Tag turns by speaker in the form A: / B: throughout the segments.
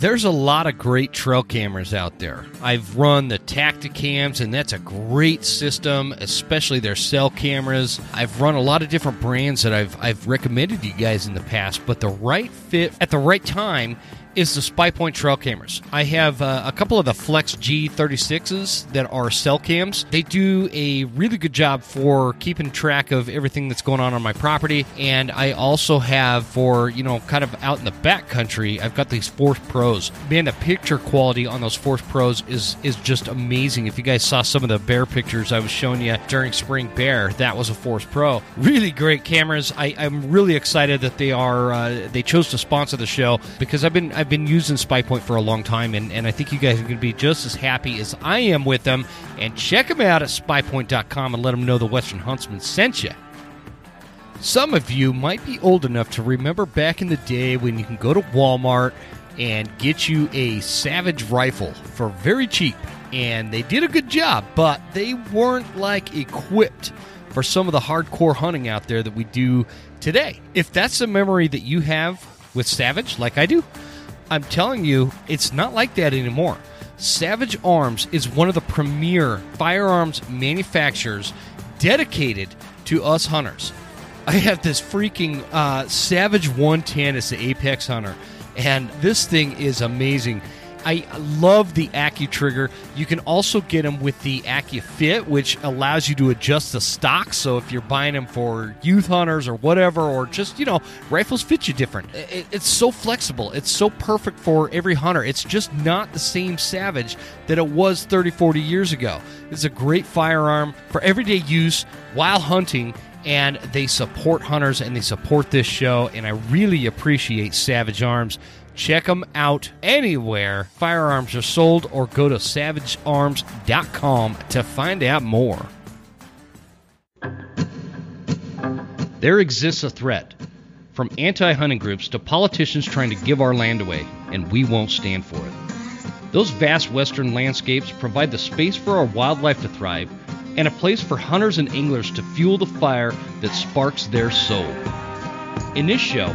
A: There's a lot of great trail cameras out there. I've run the Tactacams, and that's a great system, especially their cell cameras. I've run a lot of different brands that I've I've recommended to you guys in the past, but the right fit at the right time is the SpyPoint trail cameras. I have uh, a couple of the Flex G36s that are cell cams. They do a really good job for keeping track of everything that's going on on my property. And I also have for, you know, kind of out in the back country, I've got these Force Pros. Man, the picture quality on those Force Pros is is just amazing. If you guys saw some of the bear pictures I was showing you during Spring Bear, that was a Force Pro. Really great cameras. I, I'm really excited that they are uh, they chose to sponsor the show because I've been I've been using SpyPoint for a long time, and, and I think you guys are going to be just as happy as I am with them. And check them out at spypoint.com and let them know the Western Huntsman sent you. Some of you might be old enough to remember back in the day when you can go to Walmart and get you a Savage rifle for very cheap. And they did a good job, but they weren't like equipped for some of the hardcore hunting out there that we do today. If that's a memory that you have with Savage, like I do, I'm telling you, it's not like that anymore. Savage Arms is one of the premier firearms manufacturers dedicated to us hunters. I have this freaking uh, Savage 110. It's the Apex Hunter, and this thing is amazing. I love the AccuTrigger. You can also get them with the AccuFit, which allows you to adjust the stock. So if you're buying them for youth hunters or whatever, or just, you know, rifles fit you different. it's so flexible. It's so perfect for every hunter. It's just not the same Savage that it was 30, 40 years ago. It's a great firearm for everyday use while hunting and they support hunters and they support this show and i really appreciate savage arms Check them out anywhere firearms are sold or go to savagearms.com to find out more. There exists a threat from anti hunting groups to politicians trying to give our land away, and we won't stand for it. Those vast western landscapes provide the space for our wildlife to thrive and a place for hunters and anglers to fuel the fire that sparks their soul. In this show,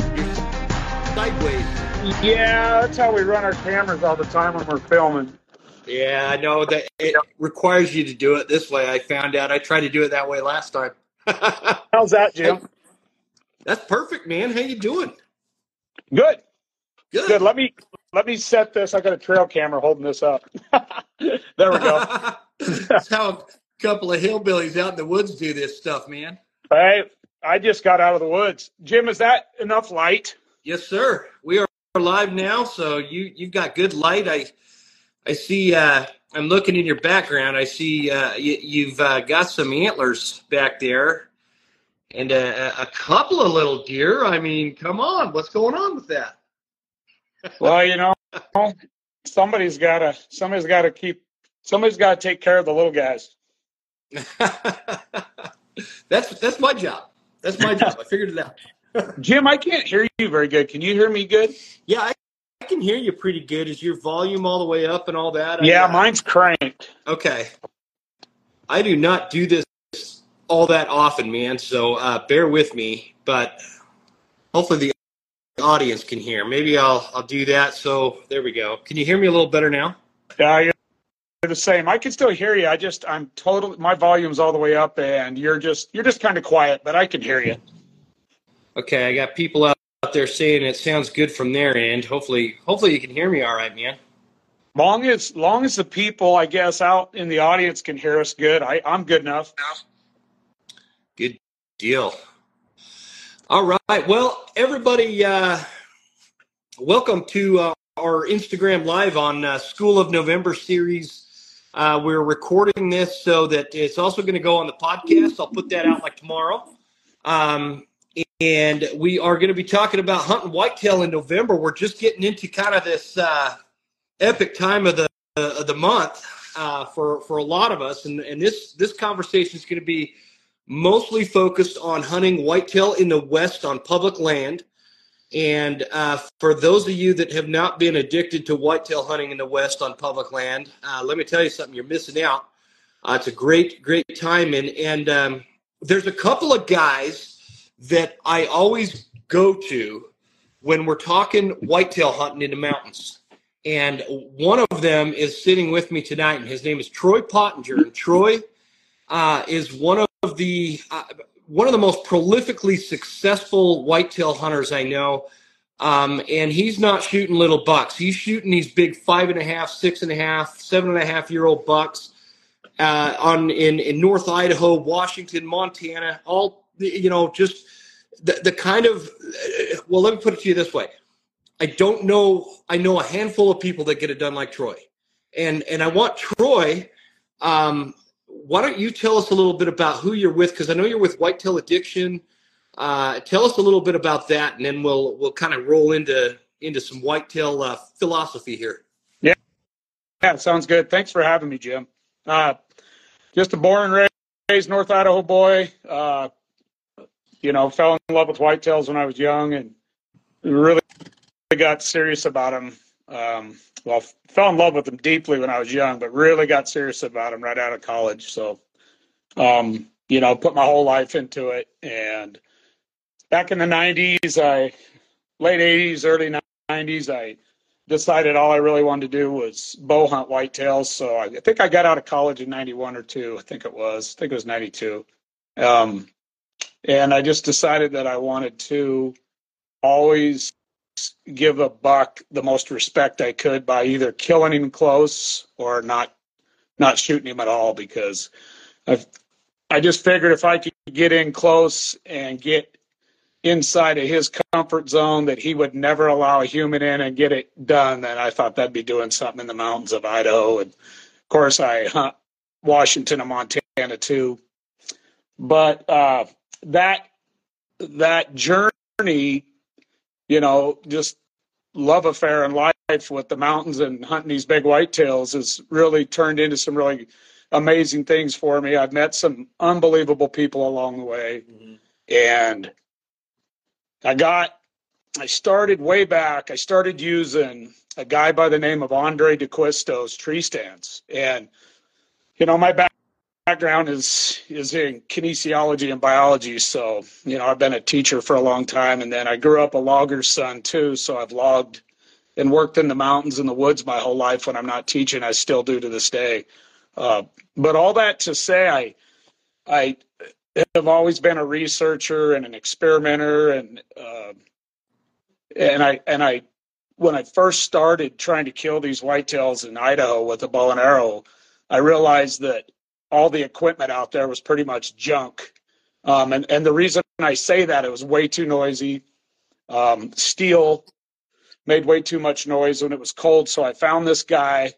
B: Sideways.
C: Yeah, that's how we run our cameras all the time when we're filming.
B: Yeah, I know that it requires you to do it this way. I found out. I tried to do it that way last time.
C: How's that, Jim?
B: That's perfect, man. How you doing?
C: Good.
B: Good.
C: Good. Let me let me set this. I got a trail camera holding this up. there we go.
B: That's how a couple of hillbillies out in the woods do this stuff, man.
C: Hey, I just got out of the woods. Jim, is that enough light?
B: Yes, sir. We are live now, so you you've got good light. I I see. Uh, I'm looking in your background. I see uh, you, have uh, got some antlers back there, and a, a, couple of little deer. I mean, come on, what's going on with that?
C: well, you know, somebody's got to somebody's got to keep somebody's got to take care of the little guys.
B: that's that's my job. That's my job. I figured it out.
C: Jim, I can't hear you very good. Can you hear me good?
B: Yeah, I, I can hear you pretty good. Is your volume all the way up and all that?
C: Yeah, I, mine's cranked.
B: Okay. I do not do this all that often, man. So uh, bear with me, but hopefully the audience can hear. Maybe I'll I'll do that. So there we go. Can you hear me a little better now?
C: Yeah, you're the same. I can still hear you. I just I'm totally my volume's all the way up, and you're just you're just kind of quiet, but I can hear you.
B: Okay, I got people out there saying it sounds good from their end. Hopefully, hopefully you can hear me all right, man.
C: Long as long as the people, I guess, out in the audience can hear us good, I, I'm good enough.
B: Good deal. All right. Well, everybody, uh, welcome to uh, our Instagram live on uh, School of November series. Uh, we're recording this so that it's also going to go on the podcast. I'll put that out like tomorrow. Um, and we are going to be talking about hunting whitetail in November. We're just getting into kind of this uh, epic time of the uh, of the month uh, for for a lot of us, and and this this conversation is going to be mostly focused on hunting whitetail in the west on public land. And uh, for those of you that have not been addicted to whitetail hunting in the west on public land, uh, let me tell you something: you're missing out. Uh, it's a great, great time, and and um, there's a couple of guys that I always go to when we're talking whitetail hunting in the mountains. And one of them is sitting with me tonight, and his name is Troy Pottenger. And Troy uh, is one of the uh, one of the most prolifically successful whitetail hunters I know. Um, and he's not shooting little bucks. He's shooting these big five and a half, six and a half, seven and a half year old bucks uh, on in in North Idaho, Washington, Montana, all you know, just the, the kind of, well, let me put it to you this way. I don't know. I know a handful of people that get it done like Troy, and and I want Troy. Um, why don't you tell us a little bit about who you're with? Because I know you're with Whitetail Addiction. Uh, tell us a little bit about that, and then we'll we'll kind of roll into into some whitetail uh, philosophy here.
C: Yeah, yeah, sounds good. Thanks for having me, Jim. Uh, just a born and raised North Idaho boy. You know, fell in love with whitetails when I was young and really got serious about them. Um, well, fell in love with them deeply when I was young, but really got serious about them right out of college. So, um, you know, put my whole life into it. And back in the 90s, I, late 80s, early 90s, I decided all I really wanted to do was bow hunt whitetails. So I, I think I got out of college in 91 or two. I think it was, I think it was 92. Um, and I just decided that I wanted to always give a buck the most respect I could by either killing him close or not not shooting him at all because I I just figured if I could get in close and get inside of his comfort zone that he would never allow a human in and get it done, then I thought that'd be doing something in the mountains of Idaho. And of course, I hunt Washington and Montana too. But uh, that that journey, you know, just love affair in life with the mountains and hunting these big whitetails has really turned into some really amazing things for me. I've met some unbelievable people along the way, mm-hmm. and I got. I started way back. I started using a guy by the name of Andre D'Acquisto's tree stands, and you know my back background is is in kinesiology and biology so you know i've been a teacher for a long time and then i grew up a logger's son too so i've logged and worked in the mountains and the woods my whole life when i'm not teaching. I still do to this day. Uh, but all that to say i i have always been a researcher and an experimenter and uh, and i and i when i first started trying to kill these whitetails in idaho with a bow and arrow i realized that all the equipment out there was pretty much junk. Um, and, and the reason I say that, it was way too noisy. Um, steel made way too much noise when it was cold. So I found this guy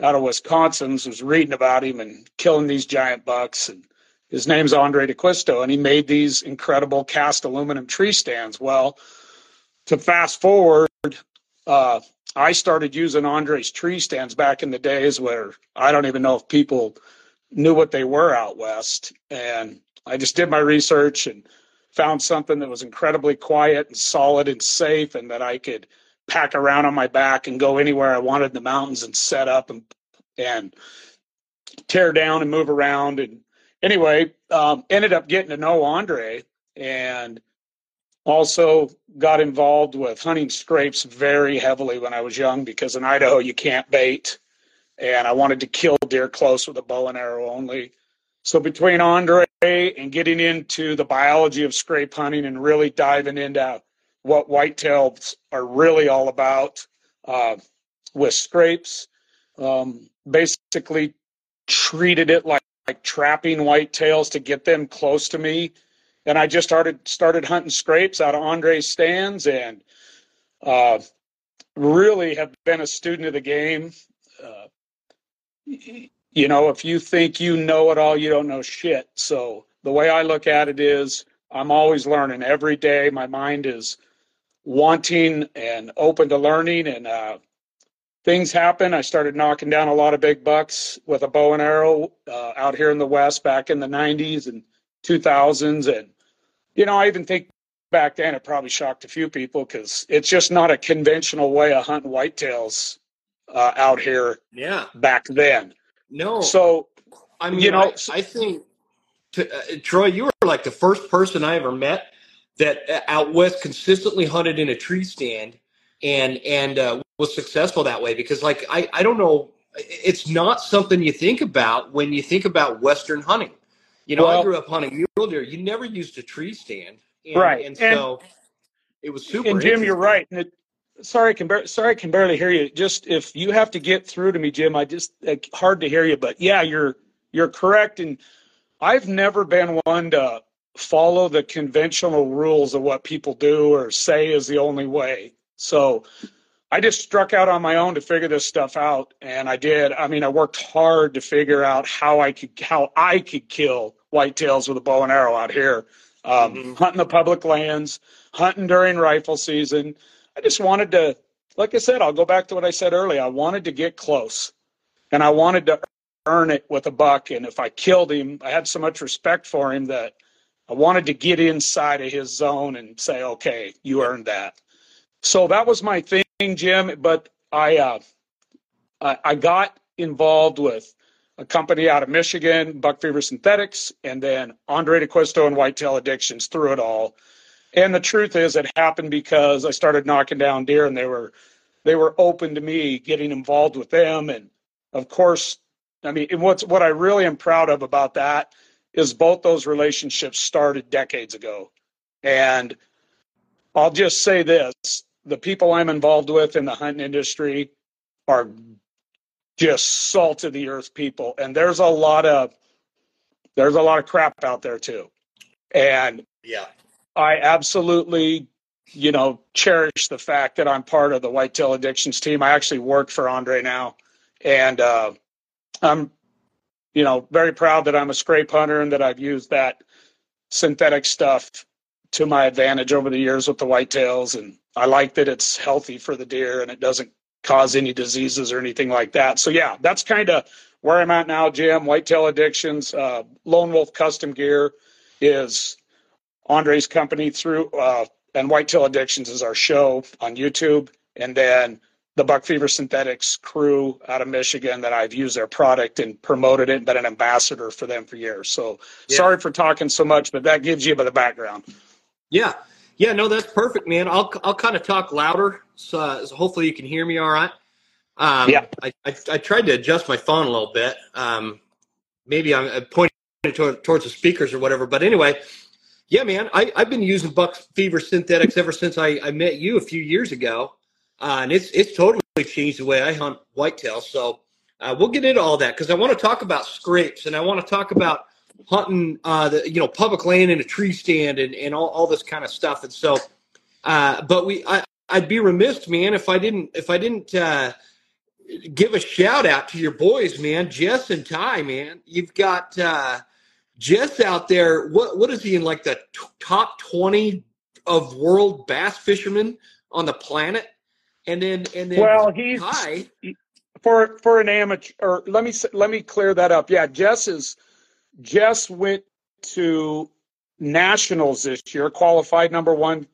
C: out of Wisconsin, was reading about him and killing these giant bucks. And his name's Andre D'Acquisto, and he made these incredible cast aluminum tree stands. Well, to fast forward, uh, I started using Andre's tree stands back in the days where I don't even know if people knew what they were out west. And I just did my research and found something that was incredibly quiet and solid and safe and that I could pack around on my back and go anywhere I wanted in the mountains and set up and and tear down and move around and anyway um, ended up getting to know Andre and also got involved with hunting scrapes very heavily when I was young because in Idaho you can't bait and I wanted to kill deer close with a bow and arrow only. So between Andre and getting into the biology of scrape hunting and really diving into what whitetails are really all about uh, with scrapes, um, basically treated it like, like trapping whitetails to get them close to me. And I just started started hunting scrapes out of Andre's stands and uh, really have been a student of the game. You know, if you think you know it all, you don't know shit. So the way I look at it is I'm always learning every day. My mind is wanting and open to learning, and uh, things happen. I started knocking down a lot of big bucks with a bow and arrow uh, out here in the West back in the 90s and 2000s. And, you know, I even think back then it probably shocked a few people because it's just not a conventional way of hunting whitetails uh, out here
B: Yeah.
C: back then.
B: No.
C: So,
B: I mean,
C: you know,
B: I, I think to, uh, Troy, you were like the first person I ever met that uh, out west consistently hunted in a tree stand and and uh, was successful that way. Because like I I don't know, it's not something you think about when you think about western hunting. You know, I grew up hunting mule deer. You never used a tree stand, and,
C: Right.
B: And
C: And-
B: so it was super.
C: and Jim, you're right. And it, sorry, I can bar- sorry I can barely hear you. Just if you have to get through to me, Jim, I just uh, hard to hear you. But yeah, you're you're correct. And I've never been one to follow the conventional rules of what people do or say is the only way. So I just struck out on my own to figure this stuff out, and I did. I mean, I worked hard to figure out how I could how I could kill whitetails with a bow and arrow out here, um,
B: Mhm.
C: hunting the public lands, hunting during rifle season. I just wanted to, like I said, I'll go back to what I said earlier. I wanted to get close, and I wanted to earn it with a buck. And if I killed him, I had so much respect for him that I wanted to get inside of his zone and say, "Okay, you earned that." So that was my thing, Jim. But I, uh, I, I got involved with a company out of Michigan, Buck Fever Synthetics, and then Andre D'Acquisto and Whitetail Addictions through it all. And the truth is, it happened because I started knocking down deer, and they were they were open to me getting involved with them. And of course, I mean, what's what I really am proud of about that is both those relationships started decades ago. And I'll just say this the people I'm involved with in the hunting industry are just salt of the earth people. And there's a lot of there's a lot of crap out there too. And
B: Yeah.
C: I absolutely, you know, cherish the fact that I'm part of the Whitetail Addictions team. I actually work for Andre now, and uh, I'm, you know, very proud that I'm a scrape hunter and that I've used that synthetic stuff to my advantage over the years with the whitetails. And I like that it's healthy for the deer and it doesn't cause any diseases or anything like that. So yeah, that's kind of where I'm at now, Jim. Whitetail Addictions, uh, Lone Wolf Custom Gear is Andre's company through, uh, and Whitetail Addictions is our show on YouTube. And then the Buck Fever Synthetics crew out of Michigan that I've used their product and promoted it and been an ambassador for them for years. So
B: Yeah.
C: sorry for talking so much, but that gives you the background.
B: Yeah, yeah, no, that's perfect, man. I'll I'll kind of talk louder, so, so hopefully you can hear me all right. Um,
C: Yeah.
B: I, I I tried to adjust my phone a little bit. Um, maybe I'm uh, pointing toward, towards the speakers or whatever. But anyway, yeah, man, I I've been using Buck Fever synthetics ever since I, I met you a few years ago, uh, and it's it's totally changed the way I hunt whitetail. So uh, we'll get into all that because I want to talk about scrapes and I want to talk about hunting uh, the you know public land in a tree stand and, and all, all this kind of stuff. And so uh, but we I, I'd be remiss man if I didn't if I didn't uh, give a shout out to your boys man. Jess and Ty man. You've got uh, Jess out there what what is he in like the t- top 20 of world bass fishermen on the planet and then and then
C: Well, he's
B: Ty
C: for for an amateur. Or let me let me clear that up. Yeah, Jess is Jess went to nationals this year, qualified number one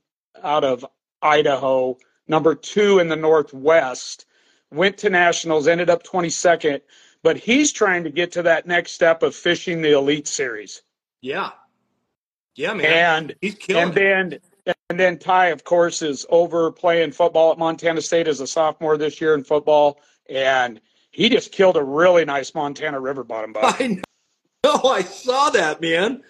C: out of Idaho, number two in the Northwest. Went to nationals, ended up twenty second. But he's trying to get to that next step of fishing the elite series,
B: yeah yeah man
C: and
B: he's killing
C: and
B: it.
C: then and then Ty, of course, is over playing football at Montana State as a sophomore this year in football, and he just killed a really nice Montana river bottom buck.
B: I know. I saw that, man.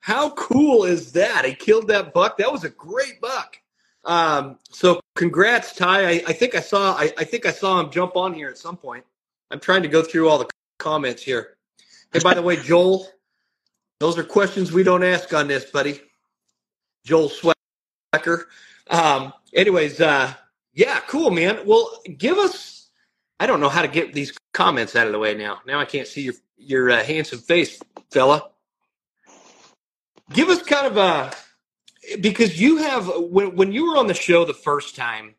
B: How cool is that? He killed that buck. That was a great buck. Um, so congrats, Ty. I, I think I saw. I, I think I saw him jump on here at some point. I'm trying to go through all the comments here. Hey, by the way, Joel, those are questions we don't ask on this, buddy. Joel Swecker. Um, anyways, uh, yeah, cool, man. Well, give us. I don't know how to get these comments out of the way now. Now I can't see your your uh, handsome face, fella. Give us kind of a because you have when when you were on the show the first time,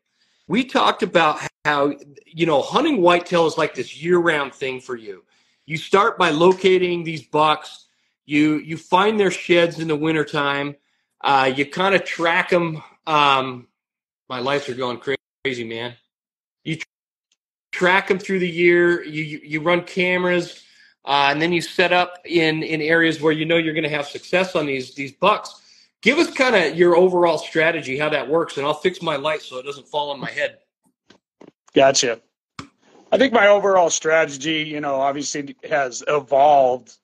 B: we talked about how you know hunting whitetail is like this year-round thing for you. You start by locating these bucks. You you find their sheds in the wintertime. Uh, you kind of track them. Um, my lights are going crazy, man. You track them through the year. You you, you run cameras, uh, and then you set up in in areas where you know you're going to have success on these these bucks. Give us kind of your overall strategy, how that works, and I'll fix my light so it doesn't fall on my head.
C: Gotcha. I think my overall strategy, you know, obviously has evolved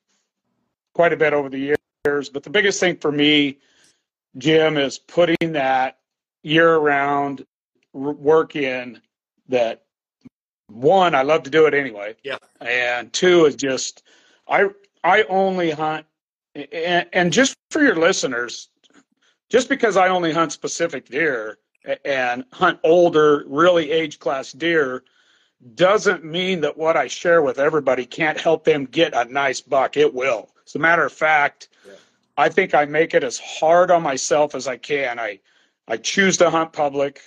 C: quite a bit over the years, but the biggest thing for me, Jim, is putting that year round work in that one, I love to do it anyway.
B: Yeah.
C: And two is just I I only hunt and, and just for your listeners, just because I only hunt specific deer and hunt older, really age class deer doesn't mean that what I share with everybody can't help them get a nice buck. It will. As a matter of fact, yeah. I think I make it as hard on myself as I can. I I choose to hunt public.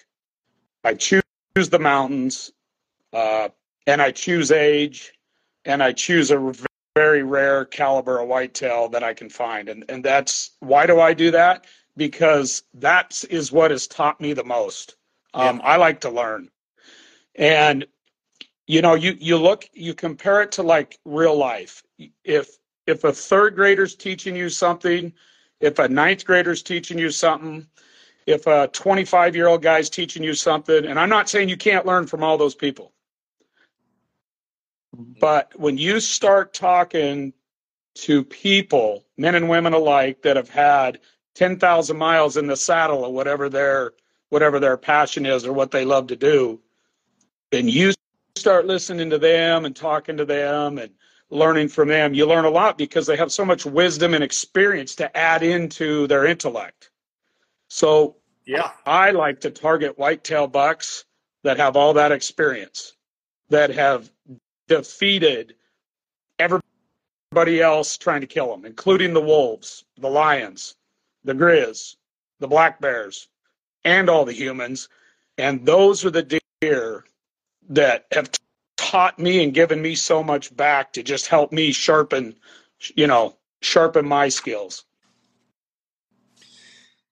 C: I choose the mountains, uh, and I choose age, and I choose a very rare caliber of whitetail that I can find. And and that's why do I do that? Because that is what has taught me the most. Um, yeah. I like to learn, and you know, you you look, you compare it to like real life. If if a third grader's teaching you something, if a ninth grader's teaching you something, if a 25 year old guy's teaching you something, and I'm not saying you can't learn from all those people, but when you start talking to people, men and women alike, that have had 10,000 miles in the saddle or whatever their whatever their passion is or what they love to do. And you start listening to them and talking to them and learning from them. You learn a lot because they have so much wisdom and experience to add into their intellect. So
B: yeah.
C: I like to target whitetail bucks that have all that experience that have defeated everybody else trying to kill them including the wolves the lions the Grizz, the black bears, and all the humans. And those are the deer that have taught me and given me so much back to just help me sharpen, you know, sharpen my skills.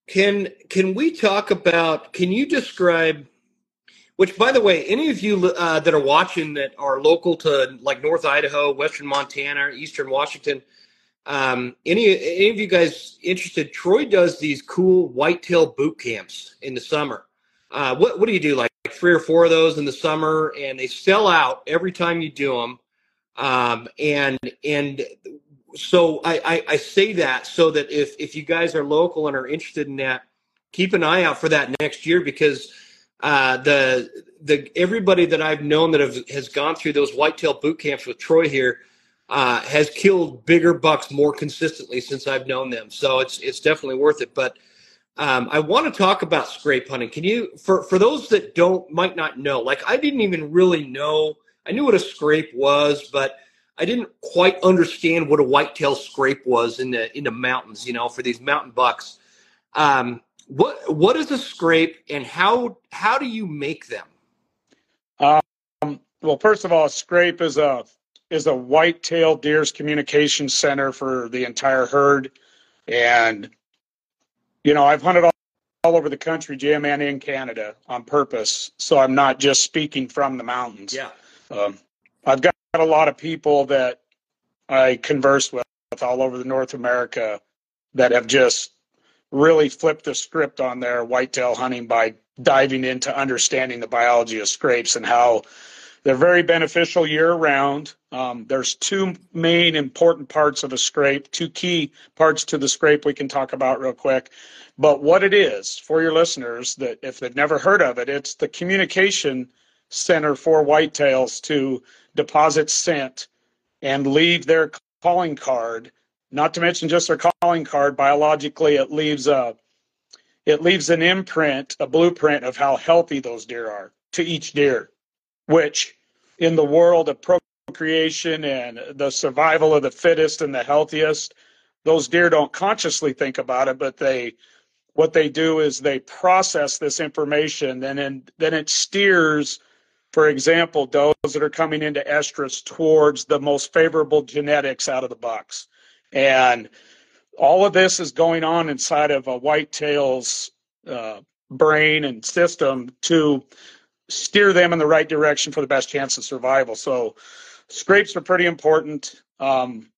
B: Can can we talk about? Can you describe? Which, by the way, any of you uh, that are watching that are local to like North Idaho, Western Montana, Eastern Washington, um, any any of you guys interested? Troy does these cool whitetail boot camps in the summer. Uh, what what do you do? Like three or four of those in the summer, and they sell out every time you do them. Um, and and so I, I, I say that so that if if you guys are local and are interested in that, keep an eye out for that next year because uh, the the everybody that I've known that have, has gone through those whitetail boot camps with Troy here uh, has killed bigger bucks more consistently since I've known them. So it's it's definitely worth it. But um, I want to talk about scrape hunting. Can you, for for those that don't might not know, like I didn't even really know. I knew what a scrape was, but I didn't quite understand what a whitetail scrape was in the in the mountains. You know, for these mountain bucks. Um, what what is a scrape, and how how do you make them?
C: Um, well, first of all, a scrape is a is a white-tailed deer's communication center for the entire herd. And, you know, I've hunted all, all over the country, Jim, and in Canada on purpose. So I'm not just speaking from the mountains.
B: Yeah.
C: Um, I've got a lot of people that I converse with all over the North America that have just really flipped the script on their whitetail hunting by diving into understanding the biology of scrapes and how they're very beneficial year round. Um, there's two main important parts of a scrape, two key parts to the scrape we can talk about real quick. But what it is for your listeners that if they've never heard of it, it's the communication center for whitetails to deposit scent and leave their calling card. Not to mention just their calling card. Biologically, it leaves a it leaves an imprint, a blueprint of how healthy those deer are to each deer which in the world of procreation and the survival of the fittest and the healthiest, those deer don't consciously think about it, but they what they do is they process this information and then then it steers for example does that are coming into estrus towards the most favorable genetics out of the box. and all of this is going on inside of a whitetail's uh, brain and system to steer them in the right direction for the best chance of survival so scrapes are pretty important um,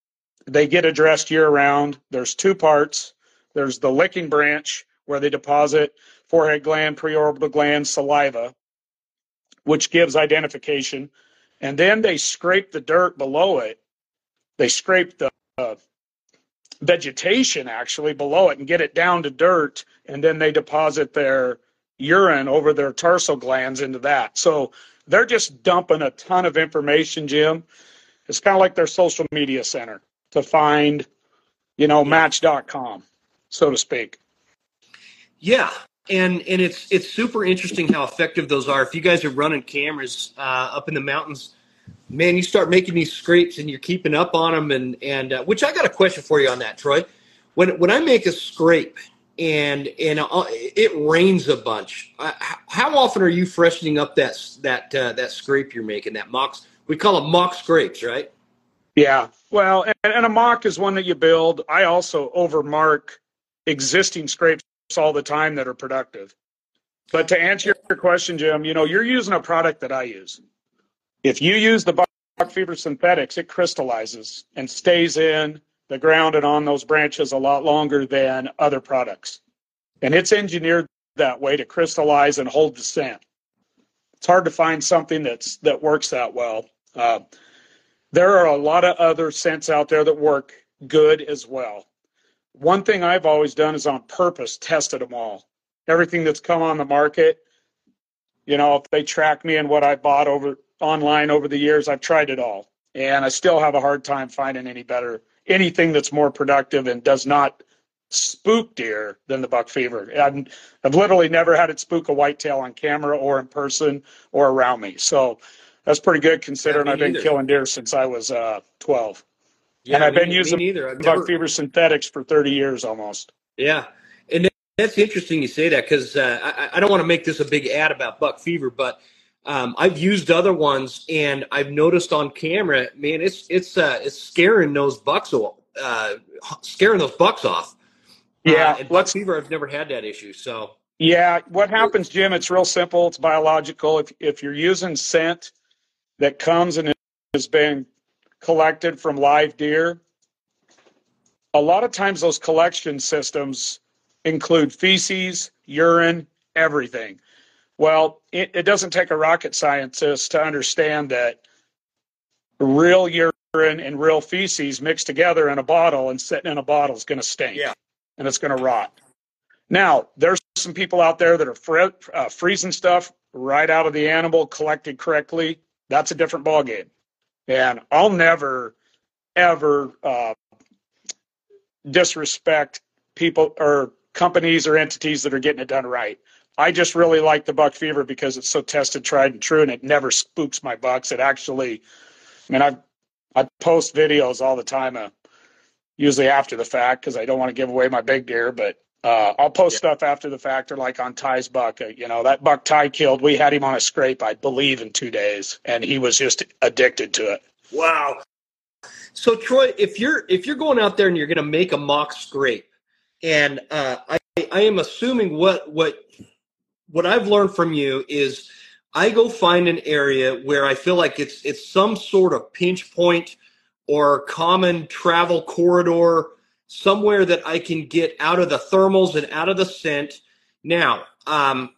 C: they get addressed year round there's two parts there's the licking branch where they deposit forehead gland, preorbital gland, saliva, which gives identification. And then they scrape the dirt below it. They scrape the uh, vegetation actually below it and get it down to dirt. And then they deposit their urine over their tarsal glands into that. So they're just dumping a ton of information, Jim. It's kind of like their social media center to find, you know, match.com so to speak.
B: Yeah, and and it's it's super interesting how effective those are. If you guys are running cameras uh, up in the mountains, man, you start making these scrapes and you're keeping up on them. And and uh, which I got a question for you on that, Troy. When when I make a scrape and and uh, it rains a bunch, uh, how often are you freshening up that that uh, that scrape you're making? That mocks we call them mock scrapes, right?
C: Yeah. Well, and, and a mock is one that you build. I also overmark existing scrapes all the time that are productive. But to answer your question, Jim, you know, you're using a product that I use. If you use the buck fever synthetics, it crystallizes and stays in the ground and on those branches a lot longer than other products. And it's engineered that way to crystallize and hold the scent. It's hard to find something that's that works that well. Uh, there are a lot of other scents out there that work good as well one thing I've always done is on purpose tested them all. Everything that's come on the market, you know, if they track me and what I bought over online over the years, I've tried it all. And I still have a hard time finding any better anything that's more productive and does not spook deer than the buck fever. I've, I've literally never had it spook a whitetail on camera or in person or around me. So that's pretty good considering yeah, I've been either. killing deer since I was uh, 12. Yeah, and I've me, been using. I've never... fever synthetics for 30 years almost.
B: Yeah. And that's interesting you say that because uh, I, I, don't want to make this a big ad about buck fever, but um, I've used other ones and I've noticed on camera, man, it's it's uh, it's scaring those bucks off, uh, scaring those bucks off.
C: Uh, yeah,
B: and buck fever, I've never had that issue. So
C: yeah, what happens, Jim? It's real simple. It's biological. If if you're using scent that comes and has been collected from live deer, a lot of times those collection systems include feces, urine, everything. Well, it, it doesn't take a rocket scientist to understand that real urine and real feces mixed together in a bottle and sitting in a bottle is going to stink.
B: Yeah.
C: And it's going to rot. Now, there's some people out there that are fr- uh, freezing stuff right out of the animal collected correctly. That's a different ballgame. And I'll never, ever uh, disrespect people or companies or entities that are getting it done right. I just really like the buck fever because it's so tested, tried, and true, and it never spooks my bucks. It actually, I mean, I I post videos all the time, uh, usually after the fact because I don't want to give away my big deer, but uh, I'll post yeah. stuff after the fact or like on Ty's buck. Uh, you know, that buck Ty killed, we had him on a scrape, I believe, in two days, and he was just addicted to it.
B: Wow. So Troy, if you're if you're going out there and you're going to make a mock scrape, and uh, I I am assuming what what what I've learned from you is I go find an area where I feel like it's it's some sort of pinch point or common travel corridor somewhere that I can get out of the thermals and out of the scent. Now, um,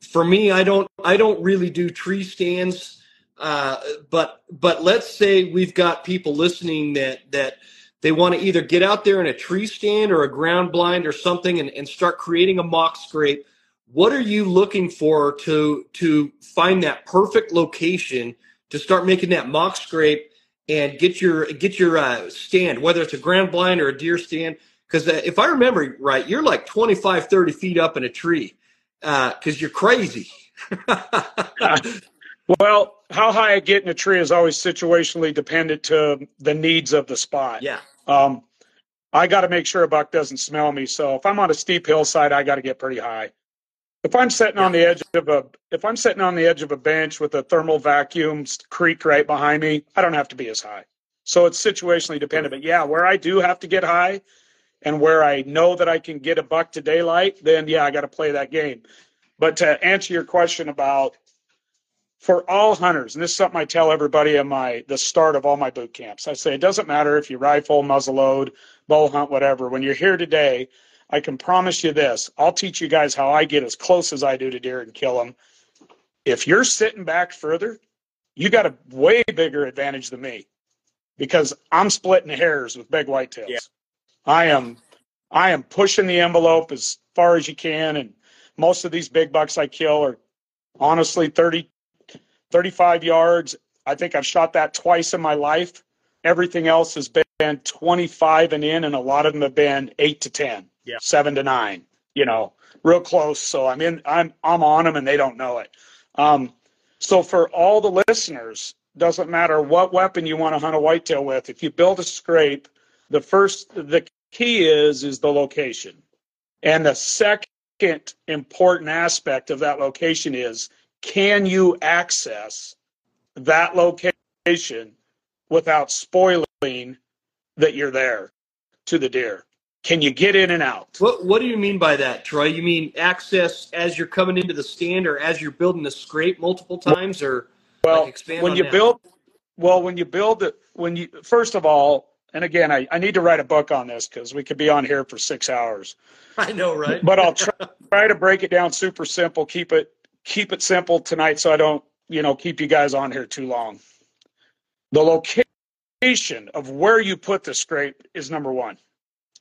B: for me, I don't I don't really do tree stands, uh, but but let's say we've got people listening that that they want to either get out there in a tree stand or a ground blind or something and, and start creating a mock scrape. What are you looking for to to find that perfect location to start making that mock scrape and get your get your uh, stand, whether it's a ground blind or a deer stand. Because uh, if I remember right, you're like 25, 30 feet up in a tree because uh, you're crazy.
C: well, how high I get in a tree is always situationally dependent to the needs of the spot.
B: Yeah.
C: Um, I got to make sure a buck doesn't smell me. So if I'm on a steep hillside, I got to get pretty high. If I'm sitting on the edge of a if I'm sitting on the edge of a bench with a thermal vacuum creek right behind me, I don't have to be as high. So it's situationally dependent. But yeah, where I do have to get high and where I know that I can get a buck to daylight, then yeah, I got to play that game. But to answer your question about for all hunters, and this is something I tell everybody in my the start of all my boot camps. I say it doesn't matter if you rifle, muzzleload, bow hunt, whatever. When you're here today, I can promise you this. I'll teach you guys how I get as close as I do to deer and kill them. If you're sitting back further, you got a way bigger advantage than me because I'm splitting hairs with big whitetails. Yeah. I am I am pushing the envelope as far as you can and most of these big bucks I kill are honestly 30 35 yards. I think I've shot that twice in my life. Everything else has been 25 and in and a lot of them have been 8 to 10 yeah. seven to nine, you know, real close. So I'm in, I'm, I'm on them and they don't know it. Um, so for all the listeners, doesn't matter what weapon you want to hunt a whitetail with. If you build a scrape, the first, the key is, is the location. And the second important aspect of that location is, can you access that location without spoiling that you're there to the deer? Can you get in and out?
B: What What do you mean by that, Troy? You mean access as you're coming into the stand, or as you're building the scrape multiple times, or
C: well, like when you that? build, well, when you build it, when you first of all, and again, I, I need to write a book on this because we could be on here for six hours.
B: I know, right?
C: but I'll try, try to break it down super simple. Keep it keep it simple tonight, so I don't you know keep you guys on here too long. The location of where you put the scrape is number one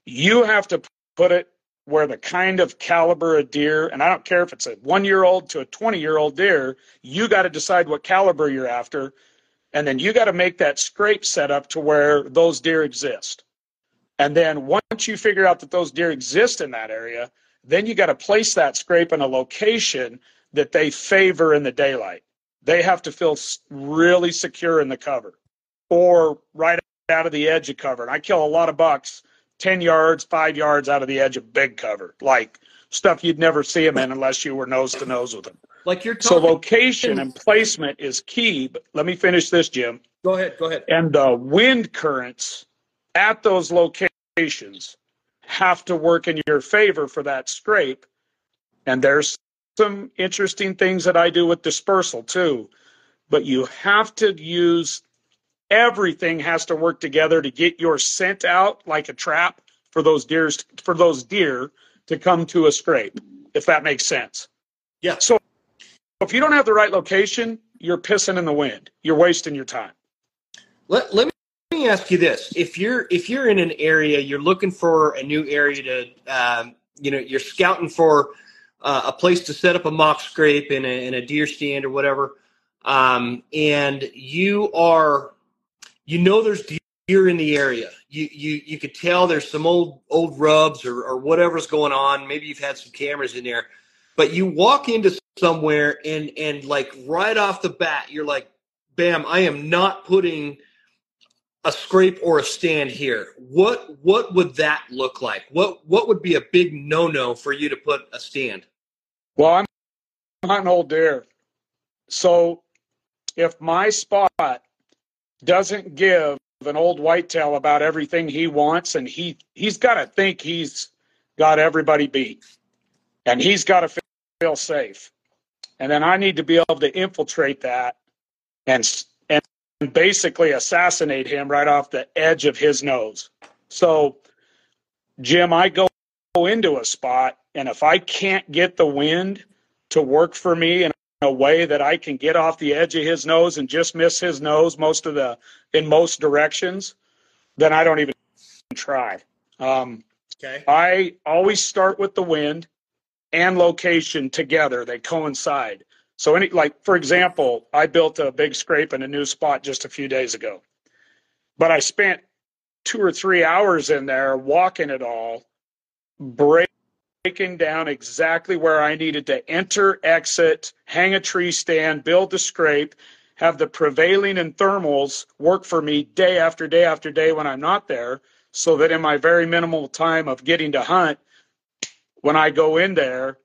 C: you have to put it where the kind of caliber of deer, and I don't care if it's a one year old to a 20 year old deer, you got to decide what caliber you're after. And then you got to make that scrape set up to where those deer exist. And then once you figure out that those deer exist in that area, then you got to place that scrape in a location that they favor in the daylight. They have to feel really secure in the cover or right out of the edge of cover. And I kill a lot of bucks 10 yards, five yards out of the edge of big cover, like stuff you'd never see them in unless you were nose to nose with them.
B: Like you're
C: talking- so location and placement is key. But let me finish this, Jim.
B: Go ahead. Go ahead.
C: And the wind currents at those locations have to work in your favor for that scrape. And there's some interesting things that I do with dispersal too. But you have to use everything has to work together to get your scent out like a trap for those deers for those deer to come to a scrape if that makes sense.
B: Yeah.
C: So if you don't have the right location you're pissing in the wind. You're wasting your time.
B: Let, let me ask you this. If you're if you're in an area you're looking for a new area to um, you know you're scouting for uh, a place to set up a mock scrape in a, in a deer stand or whatever um, and you are you know there's deer in the area. You you you could tell there's some old old rubs or, or whatever's going on. Maybe you've had some cameras in there, but you walk into somewhere and and like right off the bat, you're like, bam! I am not putting a scrape or a stand here. What what would that look like? What what would be a big no no for you to put a stand?
C: Well, I'm hunting old deer, so if my spot doesn't give an old whitetail about everything he wants, and he he's got to think he's got everybody beat, and he's got to feel safe, and then I need to be able to infiltrate that and and basically assassinate him right off the edge of his nose. So, Jim, I go into a spot, and if I can't get the wind to work for me and a way that I can get off the edge of his nose and just miss his nose most of the in most directions, then I don't even try. Um, okay. I always start with the wind and location together; they coincide. So, any like for example, I built a big scrape in a new spot just a few days ago, but I spent two or three hours in there walking it all, break breaking down exactly where I needed to enter, exit, hang a tree stand, build the scrape, have the prevailing and thermals work for me day after day after day when I'm not there. so that in my very minimal time of getting to hunt, when I go in there,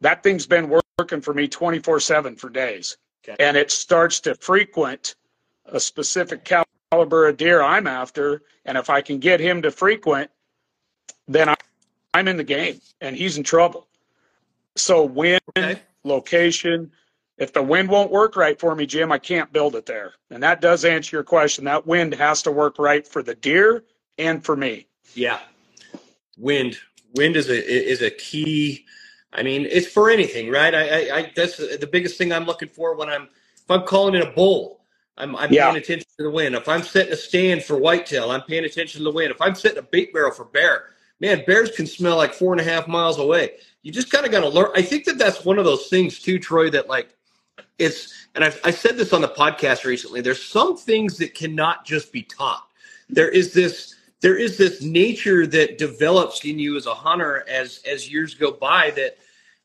C: that thing's been working for me 24 7 for days. Okay. And it starts to frequent a specific caliber of deer I'm after. And if I can get him to frequent, then I'm in the game and he's in trouble. So, wind, okay. location, if the wind won't work right for me, Jim, I can't build it there. And that does answer your question. That wind has to work right for the deer and for me.
B: Yeah. Wind. Wind is a is a key. I mean, it's for anything, right? I, I, I that's the biggest thing I'm looking for when I'm if I'm calling in a bull. I'm, I'm yeah. paying attention to the wind. If I'm setting a stand for whitetail, I'm paying attention to the wind. If I'm setting a bait barrel for bear, man, bears can smell like four and a half miles away. You just kind of got to learn. I think that that's one of those things too, Troy. That like it's and I've, I said this on the podcast recently. There's some things that cannot just be taught. There is this there is this nature that develops in you as a hunter as as years go by that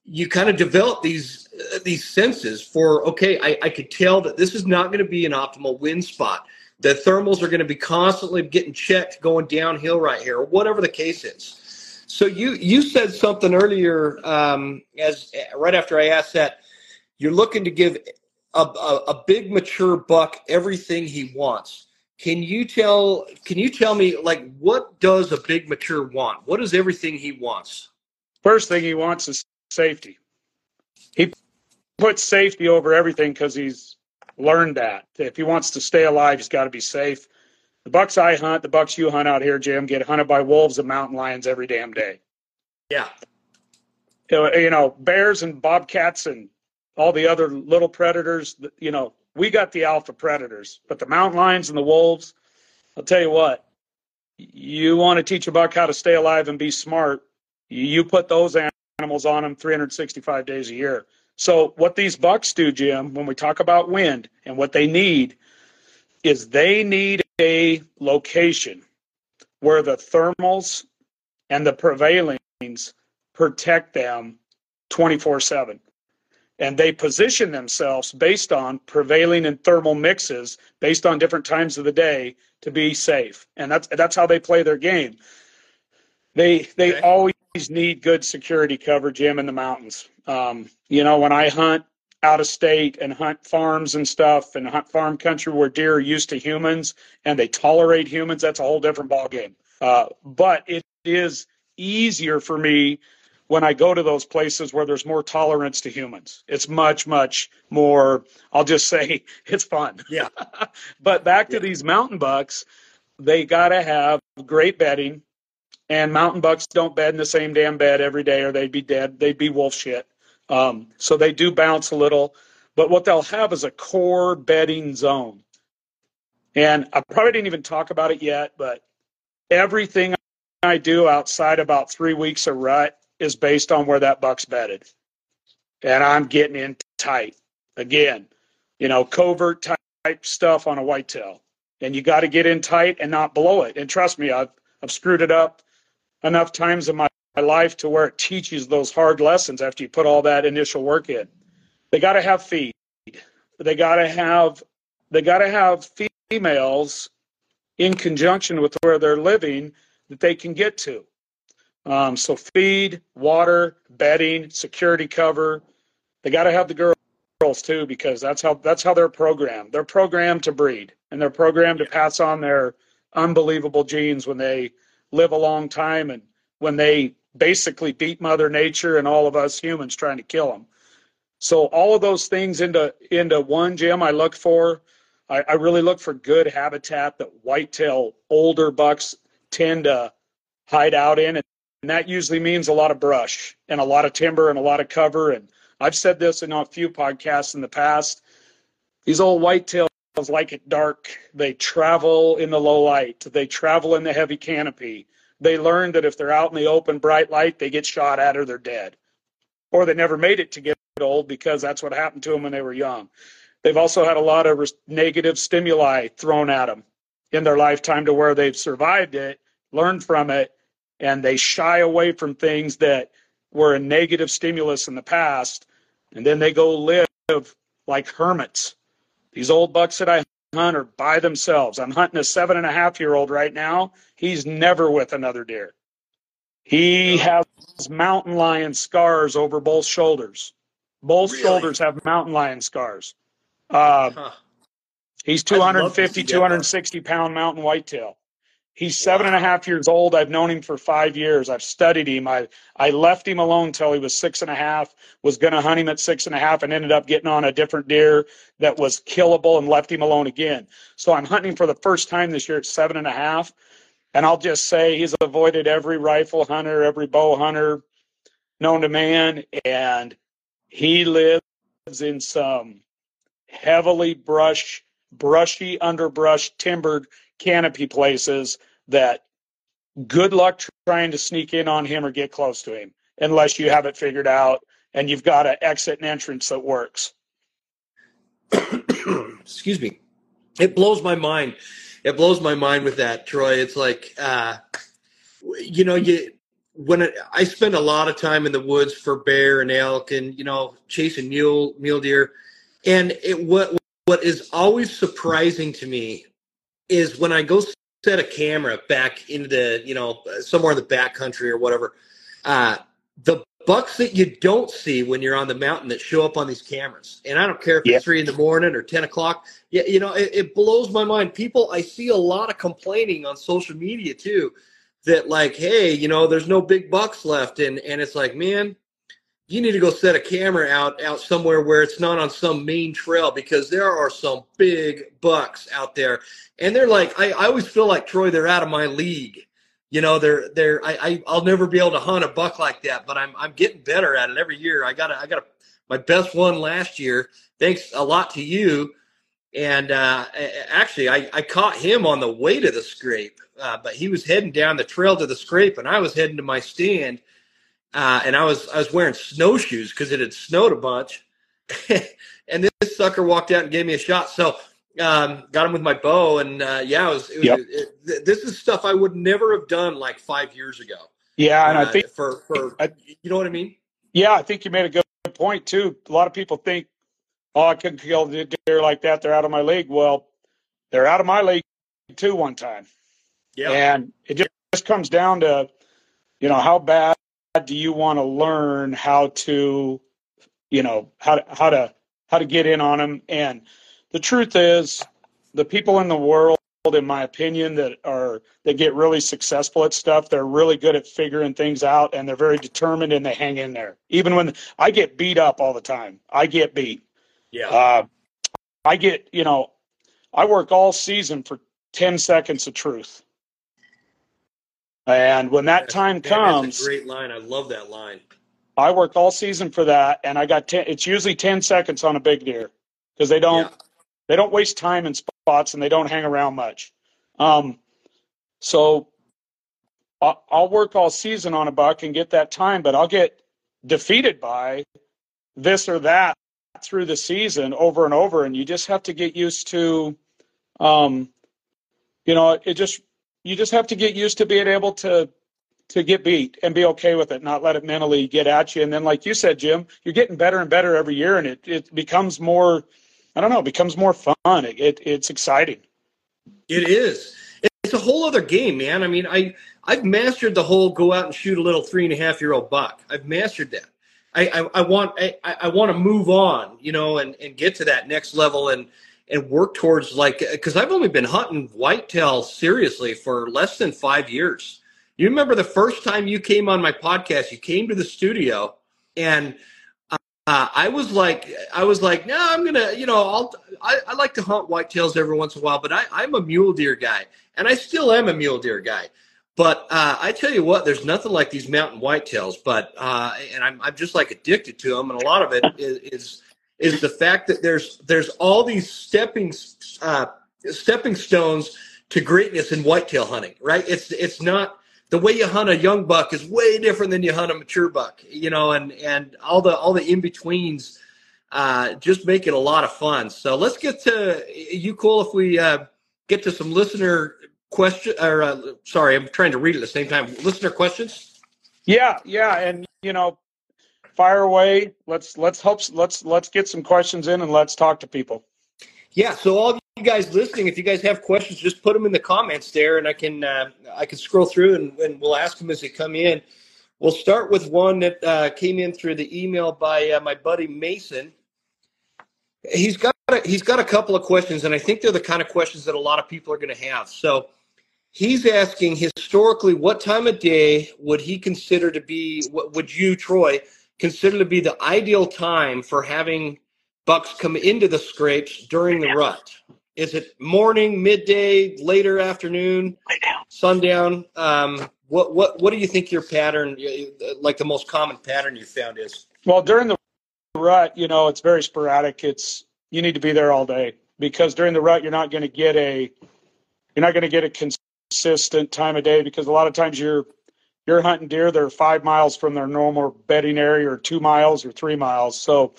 B: you kind of develop these uh, these senses for okay I, I could tell that this is not going to be an optimal wind spot the thermals are going to be constantly getting checked going downhill right here or whatever the case is. So you you said something earlier um, as right after i asked that you're looking to give a, a, a big mature buck everything he wants. Can you tell can you tell me like what does a big mature want? What is everything he wants?
C: First thing he wants is safety. He puts safety over everything because he's learned that. If he wants to stay alive he's got to be safe. The bucks i hunt the bucks you hunt out here jim get hunted by wolves and mountain lions every damn day.
B: Yeah.
C: You know bears and bobcats and all the other little predators, you know, we got the alpha predators, but the mountain lions and the wolves, I'll tell you what, you want to teach a buck how to stay alive and be smart, you put those animals on them 365 days a year. So what these bucks do, Jim, when we talk about wind and what they need is they need a location where the thermals and the prevailings protect them 24 7 and they position themselves based on prevailing and thermal mixes based on different times of the day to be safe. And that's that's how they play their game. They they okay. always need good security cover jim in the mountains um, you know when i hunt out of state and hunt farms and stuff and hunt farm country where deer are used to humans and they tolerate humans that's a whole different ballgame uh, but it is easier for me when I go to those places where there's more tolerance to humans. It's much, much more, I'll just say it's fun.
B: Yeah.
C: but back to yeah. these mountain bucks, they got to have great bedding. And mountain bucks don't bed in the same damn bed every day or they'd be dead. They'd be wolf shit. Um, so they do bounce a little. But what they'll have is a core bedding zone. And I probably didn't even talk about it yet, but everything I do outside about three weeks of rut is based on where that buck's bedded. And I'm getting in tight. Again, you know, covert type stuff on a whitetail. And you got to get in tight and not blow it. And trust me, I've, I've screwed it up enough times in my, life to where it teaches those hard lessons after you put all that initial work in. They got to have feed. They got to have they got to have females in conjunction with where they're living that they can get to. Um, so feed, water, bedding, security cover. They got to have the girls too because that's how that's how they're programmed. They're programmed to breed and they're programmed to pass on their unbelievable genes when they live a long time and when they basically beat Mother Nature and all of us humans trying to kill them. So all of those things into into one Jim I look for. I, I really look for good habitat that whitetail older bucks tend to hide out in and and that usually means a lot of brush and a lot of timber and a lot of cover. And I've said this in a few podcasts in the past. These old whitetails like it dark. They travel in the low light. They travel in the heavy canopy. They learn that if they're out in the open bright light, they get shot at or they're dead. Or they never made it to get old because that's what happened to them when they were young. They've also had a lot of negative stimuli thrown at them in their lifetime to where they've survived it, learned from it, and they shy away from things that were a negative stimulus in the past, and then they go live like hermits. These old bucks that I hunter by themselves. I'm hunting a seven and a half year old right now. He's never with another deer. He has mountain lion scars over both shoulders. Both
B: Really?
C: shoulders have mountain lion scars. Uh,
B: Huh.
C: He's
B: I'd love to
C: 250,
B: see that
C: 260 pound mountain whitetail. He's seven and a half years old. I've known him for five years. I've studied him. I, I left him alone till he was six and a half, was going to hunt him at six and a half, and ended up getting on a different deer that was killable and left him alone again. So I'm hunting for the first time this year at seven and a half. And I'll just say he's avoided every rifle hunter, every bow hunter known to man. And he lives in some heavily brush, brushy, underbrush, timbered canopy places that good luck trying to sneak in on him or get close to him unless you have it figured out and you've got an exit and entrance that works.
B: excuse me. It blows my mind. It blows my mind with that troy. It's like uh you know you when it, i spend a lot of time in the woods for bear and elk and you know chasing mule mule deer. And it what what is always surprising to me is when i go set a camera back into the you know somewhere in the back country or whatever uh the bucks that you don't see when you're on the mountain that show up on these cameras. And I don't care if
C: Yeah.
B: it's three in the morning or 10 o'clock. Yeah, you know, it, it blows my mind. People, I see a lot of complaining on social media too that like, hey, you know, there's no big bucks left. And, and it's like, man, you need to go set a camera out out somewhere where it's not on some main trail because there are some big bucks out there. And they're like, I, I always feel like Troy, they're out of my league you know they're they're I, I I'll never be able to hunt a buck like that, but I'm I'm getting better at it every year. I got I got my best one last year. Thanks a lot to you. And uh, actually, I, I caught him on the way to the scrape, uh, but he was heading down the trail to the scrape, and I was heading to my stand, uh, and I was I was wearing snowshoes because it had snowed a bunch, and this sucker walked out and gave me a shot. So um, got him with my bow, and uh, yeah, it was, it was
C: Yep.
B: it, th- this is stuff I would never have done like five years ago.
C: Yeah, and
B: Uh,
C: I think
B: for for
C: I-
B: you know what I mean.
C: yeah, I think you made a good point too. A lot of people think, oh, I couldn't kill a deer like that. They're out of my league. Well, they're out of my league too one time.
B: Yeah,
C: And it just, just comes down to, you know, how bad do you want to learn how to, you know, how to, how to, how to get in on them. And the truth is the people in the world, in my opinion, that are, that get really successful at stuff, they're really good at figuring things out and they're very determined and they hang in there. Even when I get beat up all the time, I get beat.
B: yeah.
C: Uh, I get, you know, I work all season for 10 seconds of truth. And when that time
B: Man,
C: comes,
B: great line. I love that line.
C: I work all season for that. And I got 10, it's usually 10 seconds on a big deer because they don't,
B: Yeah.
C: they don't waste time in spots and they don't hang around much. Um, so I- I'll work all season on a buck and get that time, but I'll get defeated by this or that through the season over and over. And you just have to get used to, um, you know, it just, you just have to get used to being able to, to get beat and be okay with it, not let it mentally get at you. And then, like you said, Jim, you're getting better and better every year and it, it becomes more, I don't know, it becomes more fun. It, it it's exciting.
B: It is. It's a whole other game, man. I mean, I I've mastered the whole go out and shoot a little three and a half year old buck. I've mastered that. I I, I want I, I want to move on, you know, and and get to that next level and and work towards like because I've only been hunting whitetail seriously for less than five years. You remember the first time you came on my podcast? You came to the studio and. Uh, I was like, I was like, no, I'm gonna, you know, I'll, I, I like to hunt whitetails every once in a while, but I, I'm a mule deer guy, and I still am a mule deer guy. But uh, I tell you what, there's nothing like these mountain whitetails. But uh, and I'm, I'm just like addicted to them, and a lot of it is is, is the fact that there's there's all these stepping uh, stepping stones to greatness in whitetail hunting. Right? It's it's not the way you hunt a young buck is way different than you hunt a mature buck. You know, and and all the all the in betweens uh, just make it a lot of fun. So let's get to you. Cool if we uh, get to some listener question or uh, sorry, I'm trying to read at the same time. Listener questions.
C: Yeah, yeah, and you know, fire away. Let's let's help. let's let's get some questions in and let's talk to people.
B: Yeah, so all you guys listening, if you guys have questions, just put them in the comments there, and I can uh, I can scroll through and, and we'll ask them as they come in. We'll start with one that uh, came in through the email by uh, my buddy Mason. He's got a, he's got a couple of questions, and I think they're the kind of questions that a lot of people are going to have. So he's asking historically, what time of day would he consider to be? What would you, Troy, consider to be the ideal time for having bucks come into the scrapes during the rut? Is it morning, midday, later afternoon, sundown? Um, what what what do you think your pattern, like the most common pattern you found is?
C: Well, during the rut, you know, it's very sporadic. It's you need to be there all day because during the rut, you're not going to get a you're not going to get a consistent time of day because a lot of times you're you're hunting deer that are five miles from their normal bedding area or two miles or three miles. So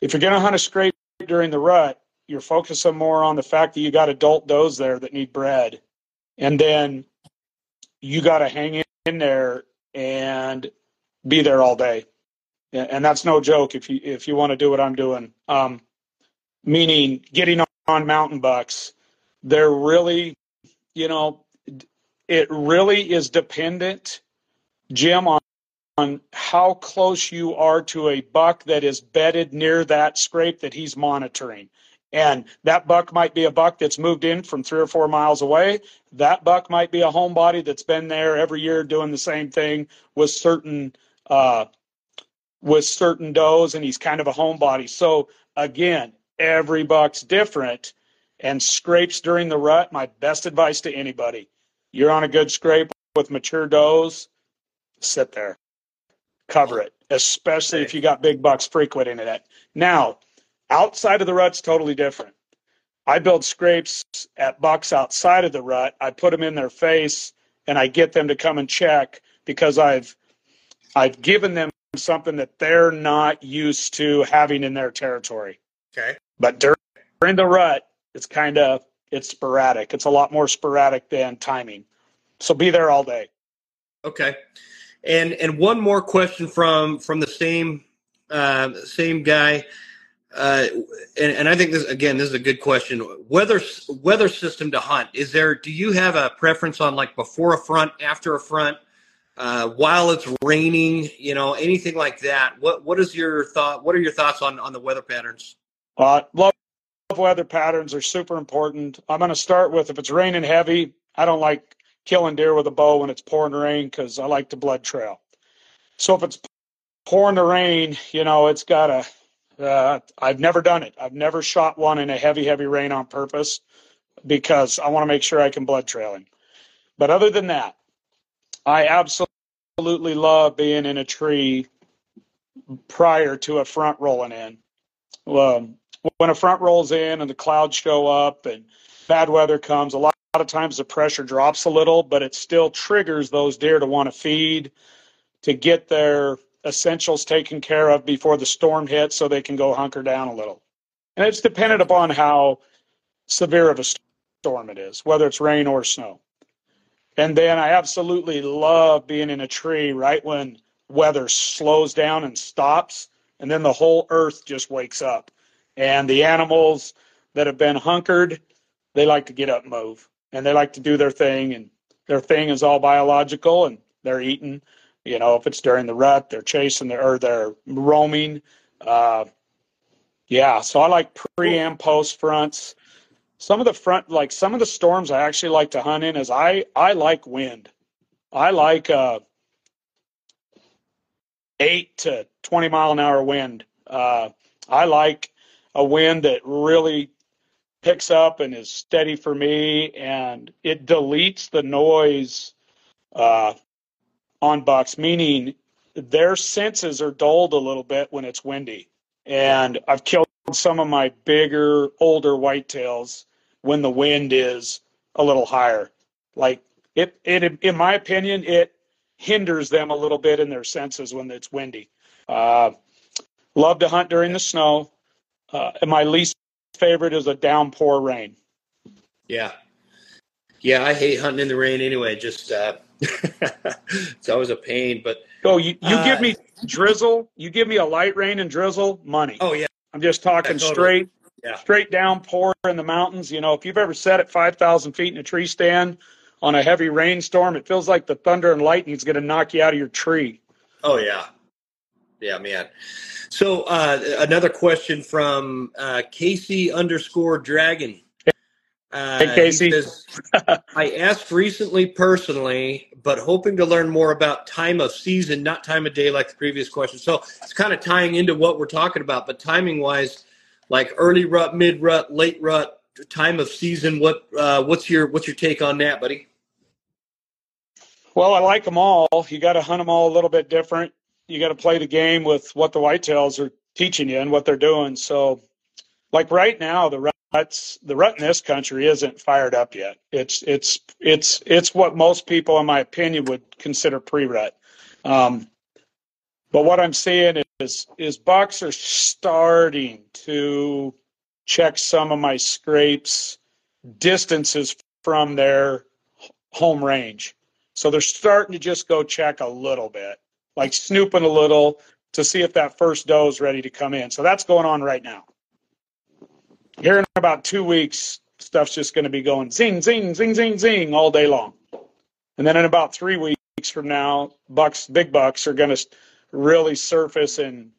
C: if you're going to hunt a scrape during the rut, you're focusing more on the fact that you got adult does there that need bred. And then you got to hang in there and be there all day. And that's no joke if you if you want to do what I'm doing. Um, meaning getting on mountain bucks, they're really, you know, it really is dependent, Jim, on on how close you are to a buck that is bedded near that scrape that he's monitoring. And that buck might be a buck that's moved in from three or four miles away. That buck might be a homebody that's been there every year doing the same thing with certain uh, with certain does, and he's kind of a homebody. So again, every buck's different. And scrapes during the rut, my best advice to anybody: you're on a good scrape with mature does, sit there cover it, especially if you got big bucks frequenting it. Now, outside of the rut's totally different. I build scrapes at bucks outside of the rut. I put them in their face and I get them to come and check because I've I've given them something that they're not used to having in their territory.
B: Okay.
C: But during, during the rut, it's kind of it's sporadic. It's a lot more sporadic than timing. So be there all day.
B: Okay. And and one more question from from the same uh, same guy. Uh, and, and I think this again, this is a good question. Weather weather system to hunt. Is there? Do you have a preference on like before a front, after a front, uh, while it's raining? You know, anything like that? What What is your thought? What are your thoughts on on the weather patterns?
C: Uh, love weather patterns are super important. I'm going to start with if it's raining heavy. I don't like killing deer with a bow when it's pouring rain because I like the blood trail. So if it's pouring the rain, you know, it's got a. Uh, I've never done it. I've never shot one in a heavy, heavy rain on purpose because I want to make sure I can blood trail him. But other than that, I absolutely love being in a tree prior to a front rolling in. When a front rolls in and the clouds show up and bad weather comes, a lot lot of times the pressure drops a little, but it still triggers those deer to want to feed, to get their essentials taken care of before the storm hits so they can go hunker down a little. And it's dependent upon how severe of a storm it is, whether it's rain or snow. And then I absolutely love being in a tree right when weather slows down and stops, and then the whole earth just wakes up. And the animals that have been hunkered, they like to get up and move and they like to do their thing and their thing is all biological and they're eating you know if it's during the rut they're chasing their, or they're roaming uh, yeah so i like pre and post fronts. Some of the front like some of the storms i actually like to hunt in is i i like wind. I like uh 8 to 20 mile an hour wind. Uh, i like a wind that really picks up and is steady for me, and it deletes the noise uh, on bucks, meaning their senses are dulled a little bit when it's windy. And I've killed some of my bigger, older whitetails when the wind is a little higher. Like it, it in my opinion, it hinders them a little bit in their senses when it's windy. Uh, love to hunt during the snow. Uh, my least favorite is a downpour rain.
B: Yeah. Yeah, I hate hunting in the rain anyway. Just uh, it's always a pain. But
C: oh, you, you uh, give me drizzle, you give me a light rain and drizzle, money.
B: Oh yeah,
C: I'm just talking yeah, totally. straight yeah. straight downpour in the mountains. You know, if you've ever sat at 5,000 feet in a tree stand on a heavy rainstorm, it feels like the thunder and lightning is going to knock you out of your tree.
B: Oh, yeah. Yeah, man. So uh, another question from uh, Casey underscore Dragon.
C: Uh, hey, Casey. Says,
B: I asked recently personally, but hoping to learn more about time of season, not time of day like the previous question. So it's kind of tying into what we're talking about, but timing wise, like early rut, mid rut, late rut, time of season. What uh, what's your what's your take on that, buddy?
C: Well, I like them all. You got to hunt them all a little bit different. You got to play the game with what the whitetails are teaching you and what they're doing. So, like right now, the ruts, the rut in this country isn't fired up yet. It's it's it's it's what most people, in my opinion, would consider pre-rut. Um, but what I'm seeing is is bucks are starting to check some of my scrapes distances from their home range. So they're starting to just go check a little bit, like snooping a little to see if that first doe is ready to come in. So that's going on right now. Here in about two weeks, stuff's just going to be going zing, zing, zing, zing, zing all day long. And then in about three weeks from now, bucks, big bucks are going to really surface and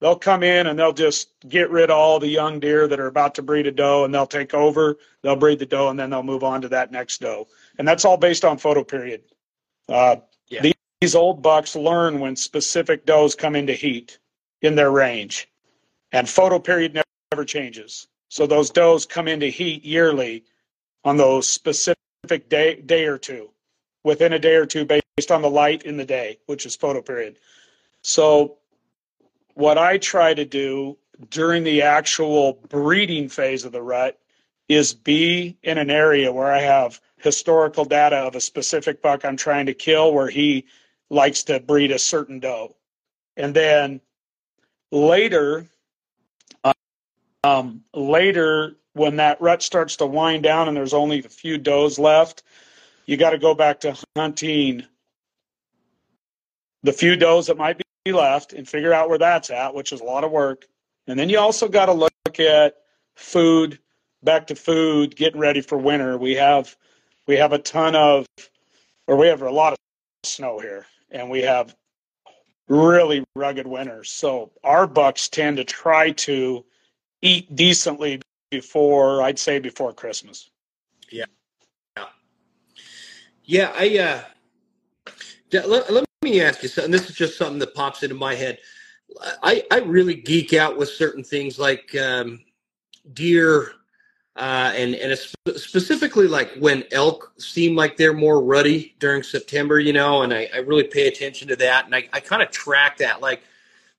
C: they'll come in and they'll just get rid of all the young deer that are about to breed a doe and they'll take over they'll breed the doe and then they'll move on to that next doe and that's all based on photo period uh, yeah. these, these old bucks learn when specific does come into heat in their range. And photo period never, changes. So those does come into heat yearly on those specific day day or two within a day or two based on the light in the day which is photo period. So, what I try to do during the actual breeding phase of the rut is be in an area where I have historical data of a specific buck I'm trying to kill where he likes to breed a certain doe. And then later, um, later when that rut starts to wind down and there's only a few does left, you got to go back to hunting the few does that might be left and figure out where that's at, which is a lot of work. And then you also got to look at food, back to food, getting ready for winter. We have we have a ton of or we have a lot of snow here and we have really rugged winters. So our bucks tend to try to eat decently before I'd say before Christmas.
B: Yeah. Yeah. Yeah, I uh let, let me ask you something. This is just something that pops into my head. I, I really geek out with certain things like um, deer uh, and and specifically like when elk seem like they're more ruddy during September, you know, and I, I really pay attention to that, and I, I kind of track that. Like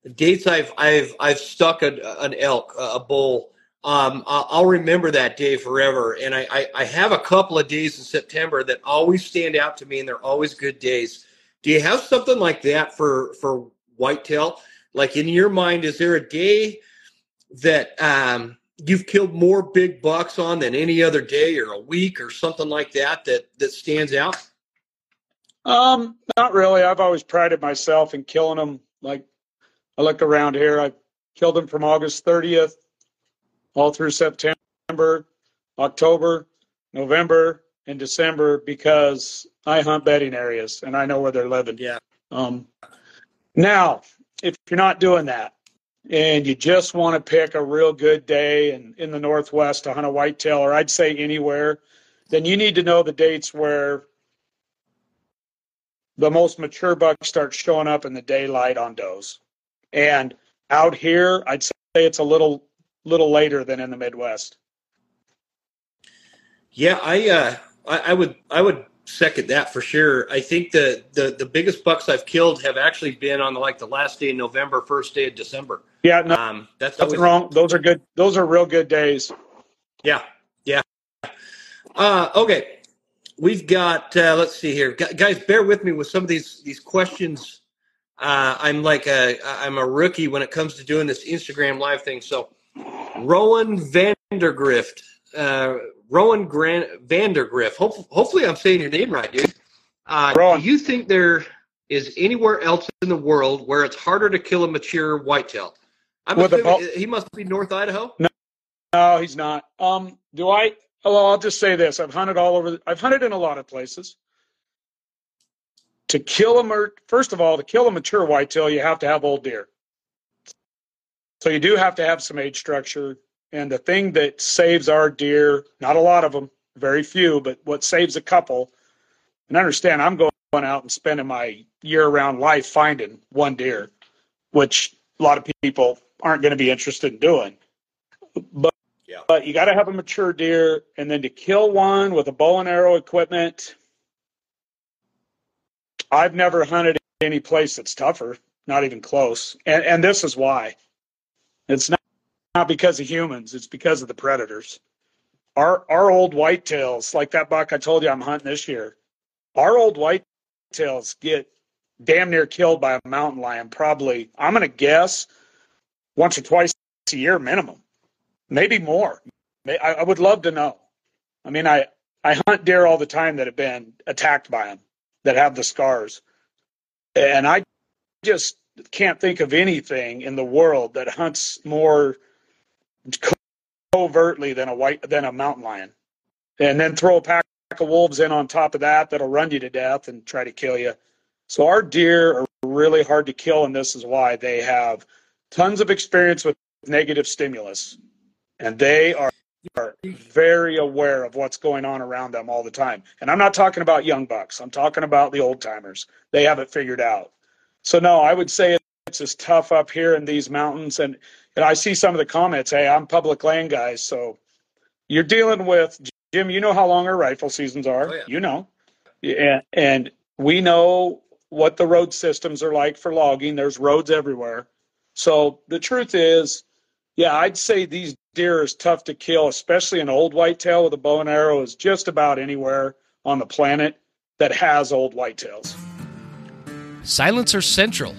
B: the dates I've I've I've stuck a, an elk, a bull. Um, I'll remember that day forever, and I, I I have a couple of days in September that always stand out to me, and they're always good days. Do you have something like that for for whitetail? Like in your mind, is there a day that um, you've killed more big bucks on than any other day, or a week, or something like that that that stands out?
C: Um, not really. I've always prided myself in killing them. Like I look around here, I killed them from August 30th all through September, October, November, and December because I hunt bedding areas and I know where they're living.
B: Yeah.
C: Um, now, if you're not doing that and you just want to pick a real good day and in the Northwest to hunt a whitetail, or I'd say anywhere, then you need to know the dates where the most mature bucks start showing up in the daylight on does. And out here, I'd say it's a little little later than in the Midwest.
B: Yeah, I uh, I, I would I would second that for sure. I think the, the the biggest bucks I've killed have actually been on the, like the last day of November, first day of December.
C: Yeah, no, um, that's nothing always, wrong. Those are good. Those are real good days.
B: Yeah, yeah. Uh, okay, we've got. Uh, let's see here, guys. Bear with me with some of these these questions. Uh, I'm like a I'm a rookie when it comes to doing this Instagram live thing. So, Rowan Vandergrift uh, Rowan Grant Vandergriff. Hope, hopefully, I'm saying your name right, dude. Uh, do you think there is anywhere else in the world where it's harder to kill a mature whitetail? I'm assuming, he must be North Idaho.
C: No, no, he's not. Um, do I? Well, I'll just say this: I've hunted all over. I've hunted in a lot of places. To kill a first of all, to kill a mature whitetail, you have to have old deer. So you do have to have some age structure. And the thing that saves our deer, not a lot of them, very few, but what saves a couple, and understand, I'm going out and spending my year-round life finding one deer, which a lot of people aren't going to be interested in doing. But yeah. but you got to have a mature deer, and then to kill one with a bow and arrow equipment. I've never hunted any place that's tougher, not even close. And and this is why. It's not because of humans, it's because of the predators. Our our old whitetails, like that buck I told you I'm hunting this year, our old whitetails get damn near killed by a mountain lion probably i'm going to guess once or twice a year minimum. Maybe more. I, I, would love to know. I mean i i hunt deer all the time that have been attacked by them that have the scars. And i just can't think of anything in the world that hunts more covertly than a white than a mountain lion and then throw a pack of wolves in on top of that that'll run you to death and try to kill you so our deer are really hard to kill, and this is why they have tons of experience with negative stimulus, and they are, are very aware of what's going on around them all the time. And I'm not talking about young bucks. I'm talking about the old timers. They have it figured out. So no, I would say it's as tough up here in these mountains. And and I see some of the comments. Hey, I'm public land guys, so you're dealing with Jim. You know how long our rifle seasons are. Oh, yeah. You know, and and we know what the road systems are like for logging. There's roads everywhere. So the truth is, yeah, I'd say these deer is tough to kill, especially an old whitetail with a bow and arrow is just about anywhere on the planet that has old whitetails.
A: Silencer Central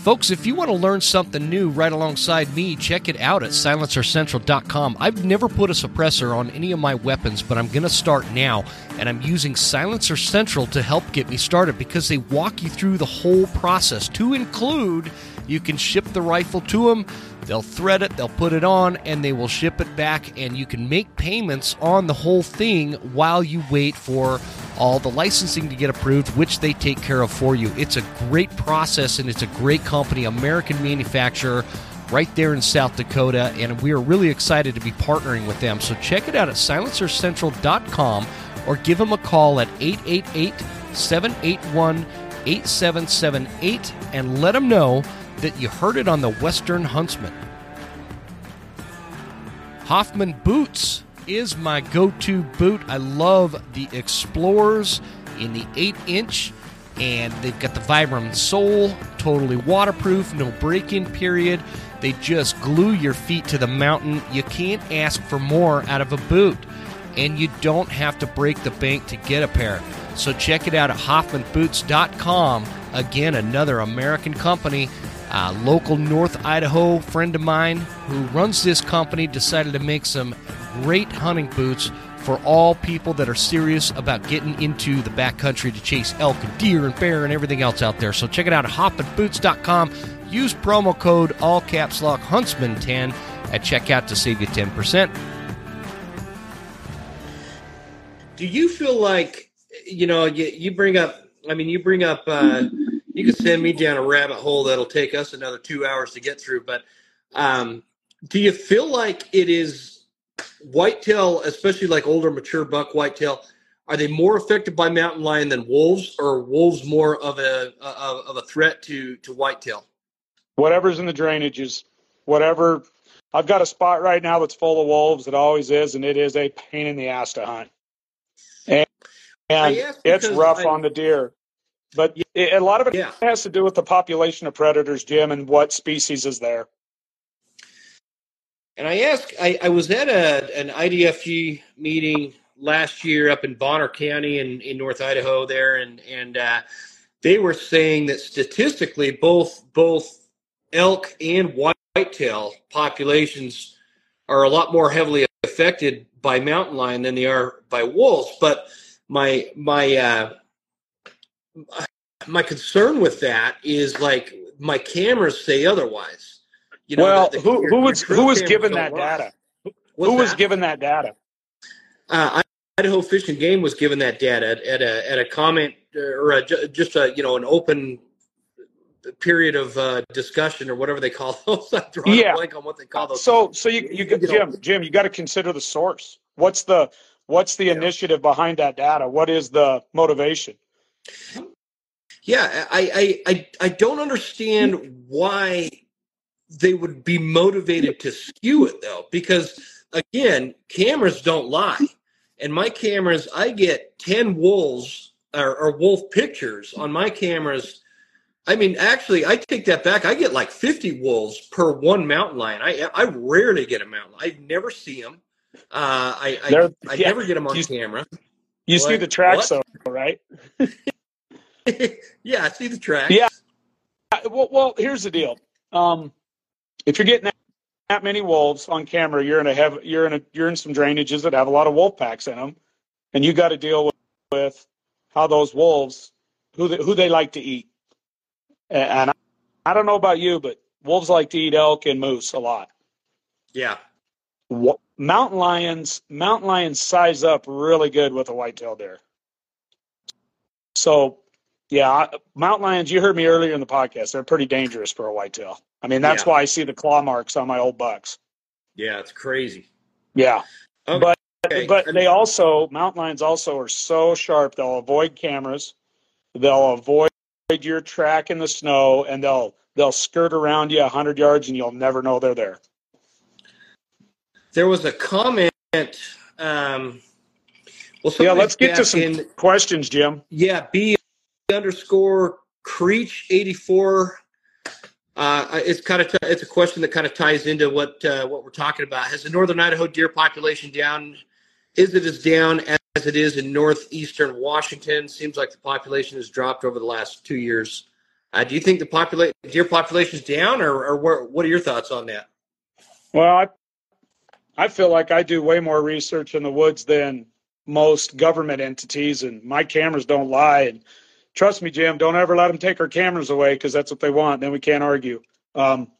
A: Folks, if you want to learn something new right alongside me, check it out at silencercentral.com. I've never put a suppressor on any of my weapons, but I'm going to start now. And I'm using Silencer Central to help get me started because they walk you through the whole process to include you can ship the rifle to them, they'll thread it, they'll put it on, and they will ship it back. And you can make payments on the whole thing while you wait for all the licensing to get approved, which they take care of for you. It's a great process and it's a great company, American manufacturer right there in South Dakota, and we are really excited to be partnering with them. So check it out at silencercentral.com or give them a call at 888 781 8778 and let them know that you heard it on the Western Huntsman. Hoffman Boots is my go to boot. I love the Explorers in the 8 inch, and they've got the Vibram sole, totally waterproof, no break in period. They just glue your feet to the mountain. You can't ask for more out of a boot, and you don't have to break the bank to get a pair. So check it out at HoffmanBoots.com. Again, another American company a local North Idaho friend of mine who runs this company decided to make some great hunting boots for all people that are serious about getting into the backcountry to chase elk and deer and bear and everything else out there. So check it out at hoffmanboots.com. Use promo code all caps lock huntsman10 at checkout to save you 10%.
B: Do you feel like, you know, you, you bring up, I mean, you bring up, uh, you can send me down a rabbit hole that'll take us another two hours to get through. But um, do you feel like it is whitetail, especially like older, mature buck whitetail? Are they more affected by mountain lion than wolves, or wolves more of a of a threat to to whitetail?
C: Whatever's in the drainages, whatever. I've got a spot right now that's full of wolves. It always is, and it is a pain in the ass to hunt. And, it's rough I, on the deer. But a lot of it yeah. has to do with the population of predators, Jim, and what species is there.
B: And I asked, I, I was at a, an IDFG meeting last year up in Bonner County in, in North Idaho there, and and uh, they were saying that statistically, both both elk and whitetail populations are a lot more heavily affected by mountain lion than they are by wolves. But my my uh, my concern with that is like my cameras say otherwise.
C: You know, well, the, the, who, who was who was given that data? Who was given that data?
B: Uh, Idaho Fish and Game was given that data at, at a at a comment or a, just a you know an open period of uh, discussion or whatever they call those. I'm yeah. a blank on what they call those.
C: So so you you, you Jim Jim you got to consider the source. What's the what's the yeah. initiative behind that data? What is the motivation?
B: Yeah, I I I, I don't understand why they would be motivated to skew it though, because again, cameras don't lie and my cameras, I get 10 wolves or, or, wolf pictures on my cameras. I mean, actually, I take that back. I get like 50 wolves per one mountain lion. I I rarely get a mountain. I never see them. Uh, I I, I yeah, never get them on you, camera.
C: You what? see the tracks, what? though, right?
B: yeah, I see the tracks.
C: Yeah. Well, well here's the deal. Um, if you're getting that many wolves on camera, you're in a have you're in a you're in some drainages that have a lot of wolf packs in them, and you got to deal with, with how those wolves who they, who they like to eat. And I, I don't know about you, but wolves like to eat elk and moose a lot.
B: Yeah.
C: Mountain lions, mountain lions size up really good with a whitetail deer. So, yeah, mountain lions. You heard me earlier in the podcast. They're pretty dangerous for a whitetail. I mean, that's yeah. why I see the claw marks on my old bucks.
B: Yeah, it's crazy.
C: Yeah. Oh, okay. But but they also mountain lions also are so sharp they'll avoid cameras, they'll avoid your track in the snow, and they'll they'll skirt around you hundred yards and you'll never know they're there.
B: There was a comment. Um,
C: well, yeah, let's get to some in, questions, Jim.
B: Yeah, B underscore Creech eighty four uh, it's kind of t- it's a question that kind of ties into what uh, what we're talking about. Has the northern Idaho deer population down? Is it as down as it is in northeastern Washington? Seems like the population has dropped over the last two years. Uh, do you think the population deer population is down, or, or what, what are your thoughts on that?
C: Well, I, feel like I do way more research in the woods than most government entities, and my cameras don't lie. And trust me, Jim, don't ever let them take our cameras away because that's what they want. Then we can't argue. Um,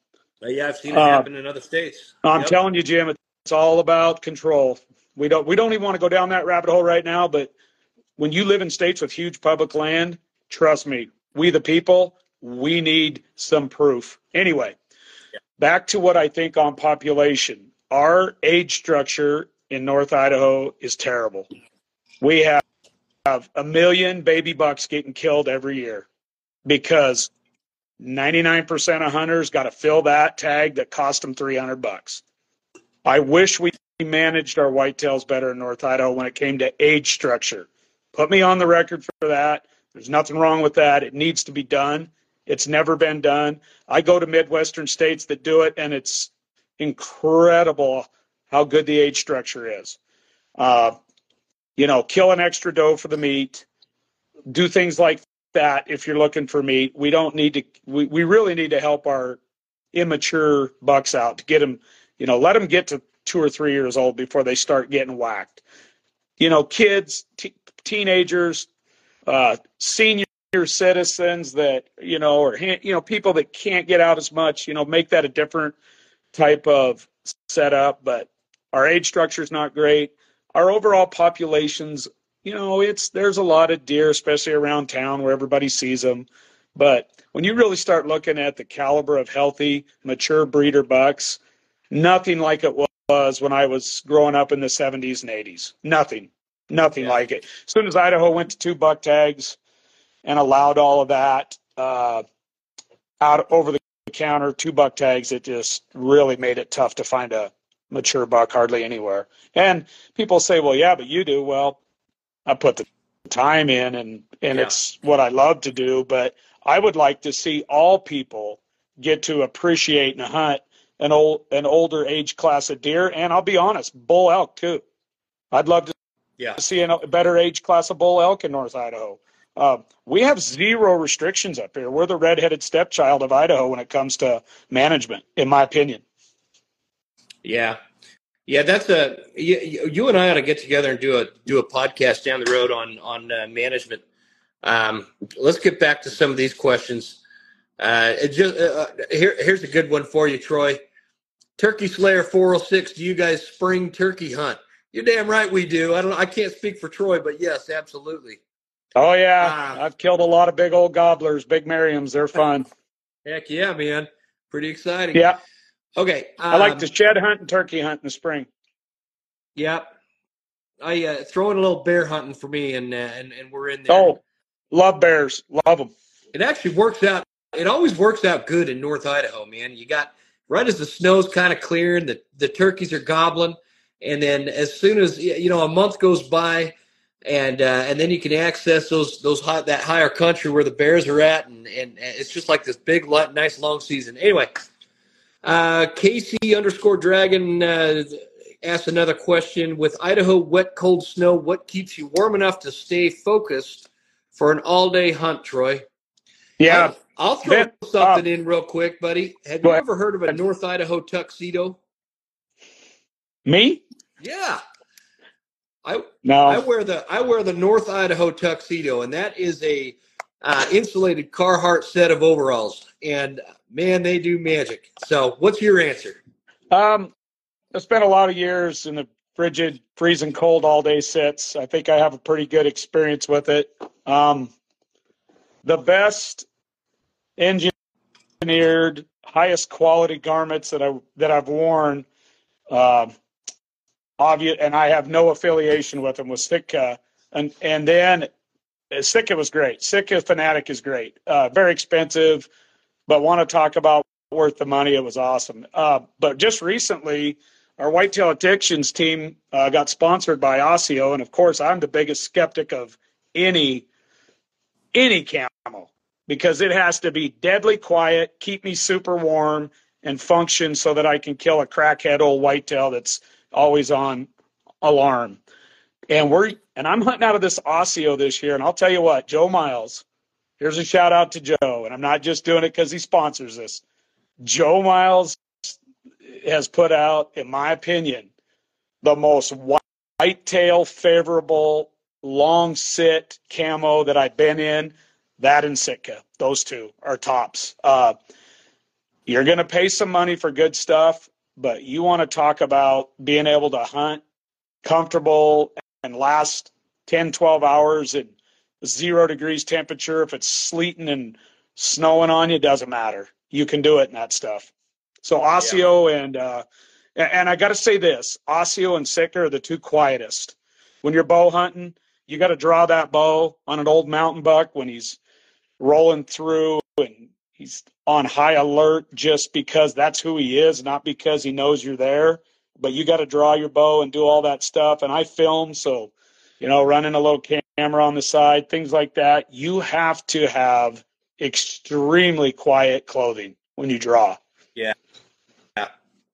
B: yeah, I've seen it uh, happen in other states.
C: I'm yep. telling you, Jim, it's all about control. We don't we don't even want to go down that rabbit hole right now. But when you live in states with huge public land, trust me, we the people, we need some proof. Anyway, yeah. back to what I think on population. Our age structure in North Idaho is terrible. We have have a million baby bucks getting killed every year because 99% of hunters got to fill that tag that cost them 300 bucks. I wish we managed our whitetails better in North Idaho when it came to age structure. Put me on the record for that. There's nothing wrong with that. It needs to be done. It's never been done. I go to Midwestern states that do it, and it's incredible how good the age structure is. Uh, you know, kill an extra doe for the meat, do things like that if you're looking for meat. We don't need to, we, we really need to help our immature bucks out to get them, you know, let them get to two or three years old before they start getting whacked. You know, kids, t- teenagers, uh, senior citizens that, you know, or, you know, people that can't get out as much, you know, make that a different type of setup. But our age structure is not great our overall populations, you know, it's there's a lot of deer, especially around town where everybody sees them. But when you really start looking at the caliber of healthy, mature breeder bucks, nothing like it was when I was growing up in the 70s and 80s. Nothing, nothing yeah. like it. As soon as Idaho went to two buck tags and allowed all of that uh, out over the counter, two buck tags, it just really made it tough to find a mature buck hardly anywhere. And people say, well, yeah, but you do. Well, I put the time in and, and yeah. it's what I love to do. But I would like to see all people get to appreciate and hunt an old, an older age class of deer. And I'll be honest, bull elk too. I'd love to yeah. see a better age class of bull elk in North Idaho. Uh, we have zero restrictions up here. We're the redheaded stepchild of Idaho when it comes to management, in my opinion.
B: Yeah, yeah, that's a you, you, and I ought to get together and do a do a podcast down the road on on uh, management. Um, let's get back to some of these questions. Uh, just uh, uh, here, here's a good one for you, Troy. Turkey Slayer 406, do you guys spring turkey hunt? You're damn right we do. I don't I can't speak for Troy, but yes, absolutely.
C: Oh yeah, uh, I've killed a lot of big old gobblers, big Merriams. They're fun.
B: Heck yeah, man! Pretty exciting.
C: Yeah.
B: Okay.
C: Um, I like to um, shed hunt and turkey hunt in the spring.
B: Yep. Yeah. I uh, throw in a little bear hunting for me, and uh, and and we're in there.
C: Oh, love bears, love them.
B: It actually works out. It always works out good in North Idaho, man. You got right as the snow's kind of clearing, the the turkeys are gobbling, and then as soon as you know a month goes by, and uh, and then you can access those those high, that higher country where the bears are at, and and it's just like this big, nice long season. Anyway, uh, Casey underscore Dragon uh, asked another question: With Idaho wet, cold snow, what keeps you warm enough to stay focused for an all day hunt, Troy?
C: Yeah,
B: I'll, I'll throw ben, something uh, in real quick, buddy. Have you ever heard of a North Idaho tuxedo?
C: Me?
B: Yeah. I
C: no.
B: I wear the I wear the North Idaho tuxedo, and that is a uh, insulated Carhartt set of overalls, and man, they do magic. So, what's your answer?
C: Um, I spent a lot of years in the frigid, freezing cold all day sits. I think I have a pretty good experience with it. Um, the best engineered, highest quality garments that I that I've worn. Uh, obvious, and I have no affiliation with them with Sitka, and and then uh, Sitka was great. Sitka Fanatic is great. Uh, very expensive, but want to talk about worth the money. It was awesome. Uh, but just recently, our whitetail addictions team uh, got sponsored by Osseo, and of course, I'm the biggest skeptic of any any camo because it has to be deadly quiet, keep me super warm, and function so that I can kill a crackhead old whitetail that's always on alarm. And we're and I'm hunting out of this Osseo this year, and I'll tell you what, Joe Miles. Here's a shout out to Joe, and I'm not just doing it because he sponsors this. Joe Miles has put out, in my opinion, the most whitetail favorable long sit camo that I've been in. That and Sitka, those two are tops. Uh, you're going to pay some money for good stuff but you want to talk about being able to hunt comfortable and last 10, 12 hours at zero degrees temperature. If it's sleeting and snowing on you, doesn't matter. You can do it in that stuff. So Osseo yeah. and uh, and I got to say this: Osseo and Sitka are the two quietest. When you're bow hunting, you got to draw that bow on an old mountain buck when he's rolling through and he's on high alert just because that's who he is, not because he knows you're there. But you got to draw your bow and do all that stuff. And I film, so you know, running a little camera on the side, things like that. You have to have extremely quiet clothing when you draw.
B: Yeah, yeah,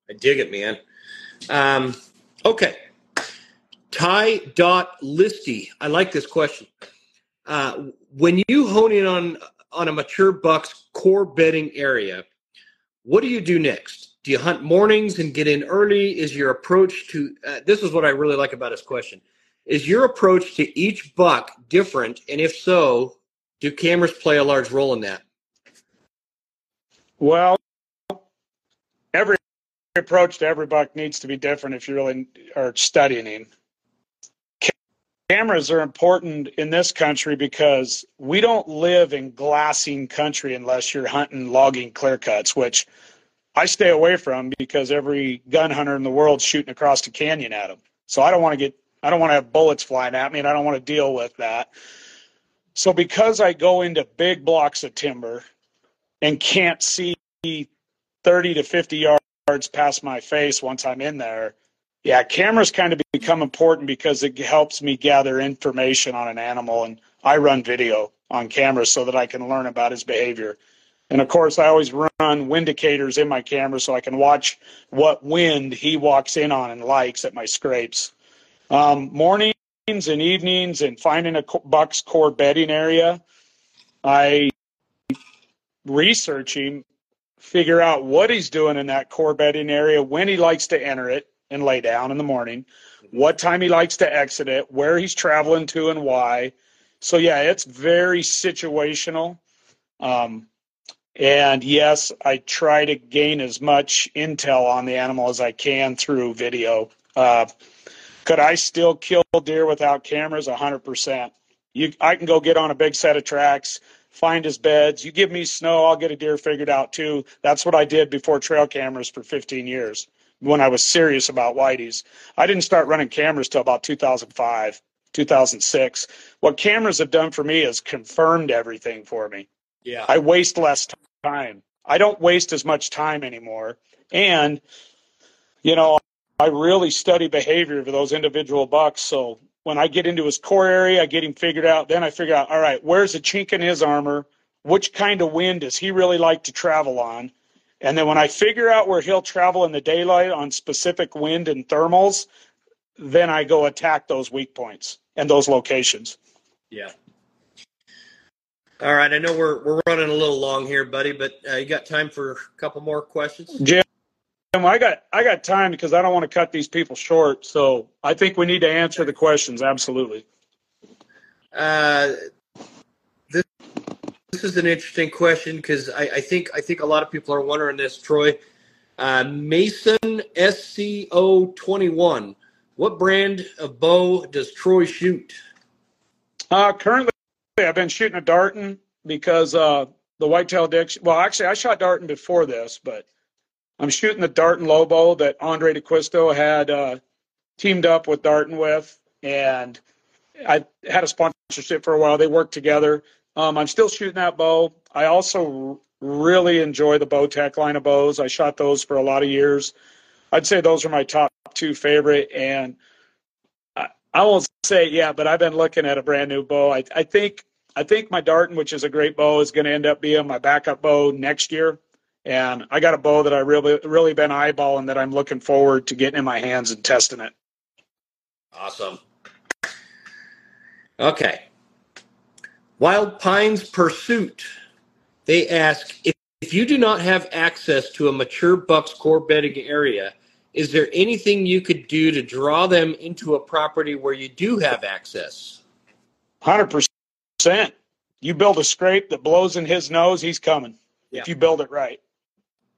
B: I dig it, man. Um, okay, Ty dot Listy. I like this question. Uh, when you hone in on on a mature buck's core bedding area, what do you do next? Do you hunt mornings and get in early? Is your approach to uh, this is what I really like about his question. Is your approach to each buck different? And if so, do cameras play a large role in that?
C: Well, every approach to every buck needs to be different if you really are studying him cameras are important in this country because we don't live in glassing country unless you're hunting logging clear cuts, which I stay away from because every gun hunter in the world's shooting across the canyon at them. So I don't want to get I don't want to have bullets flying at me and I don't want to deal with that. So because I go into big blocks of timber and can't see 30 to 50 yards past my face once I'm in there, yeah, cameras kind of become important because it helps me gather information on an animal, and I run video on cameras so that I can learn about his behavior. And of course, I always run wind indicators in my camera so I can watch what wind he walks in on and likes at my scrapes. Um, mornings and evenings, and finding a buck's core bedding area, I research him, figure out what he's doing in that core bedding area, when he likes to enter it, and lay down in the morning, what time he likes to exit it, where he's traveling to, and why. So yeah, it's very situational. Um, And yes, I try to gain as much intel on the animal as I can through video. Uh, could I still kill deer without cameras? 100%. You, I can go get on a big set of tracks, find his beds. You give me snow, I'll get a deer figured out too. That's what I did before trail cameras for 15 years when I was serious about whiteys. I didn't start running cameras till about 2005, 2006. What cameras have done for me is confirmed everything for me.
B: Yeah.
C: I waste less time. I don't waste as much time anymore. And, you know, I really study behavior of those individual bucks. So when I get into his core area, I get him figured out. Then I figure out, all right, where's the chink in his armor? Which kind of wind does he really like to travel on? And then when I figure out where he'll travel in the daylight on specific wind and thermals, then I go attack those weak points and those locations.
B: Yeah. All right. I know we're we're running a little long here, buddy, but uh, you got time for a couple more questions?
C: Jim, I got I got time because I don't want to cut these people short. So I think we need to answer the questions. Absolutely.
B: Uh, this this is an interesting question because I, I think I think a lot of people are wondering this, Troy. Uh, Mason SCO twenty one. What brand of bow does Troy shoot?
C: Uh, currently, I've been shooting a Darton because uh, the whitetail diction. Well, actually, I shot Darton before this, but I'm shooting the Darton Lobo that Andrae D'Acquisto had uh, teamed up with Darton with, and I had a sponsorship for a while. They worked together. Um, I'm still shooting that bow. I also really enjoy the Bowtech line of bows. I shot those for a lot of years. I'd say those are my top two favorite, and I, I won't say yeah, but I've been looking at a brand new bow. I, I think I think my Darton, which is a great bow, is going to end up being my backup bow next year. And I got a bow that I really really been eyeballing that I'm looking forward to getting in my hands and testing it.
B: Awesome. Okay. Wild Pines Pursuit. They ask if, if you do not have access to a mature buck's core bedding area, is there anything you could do to draw them into a property where you do have access?
C: Hundred percent. You build a scrape that blows in his nose, he's coming.
B: Yeah.
C: If you build it right.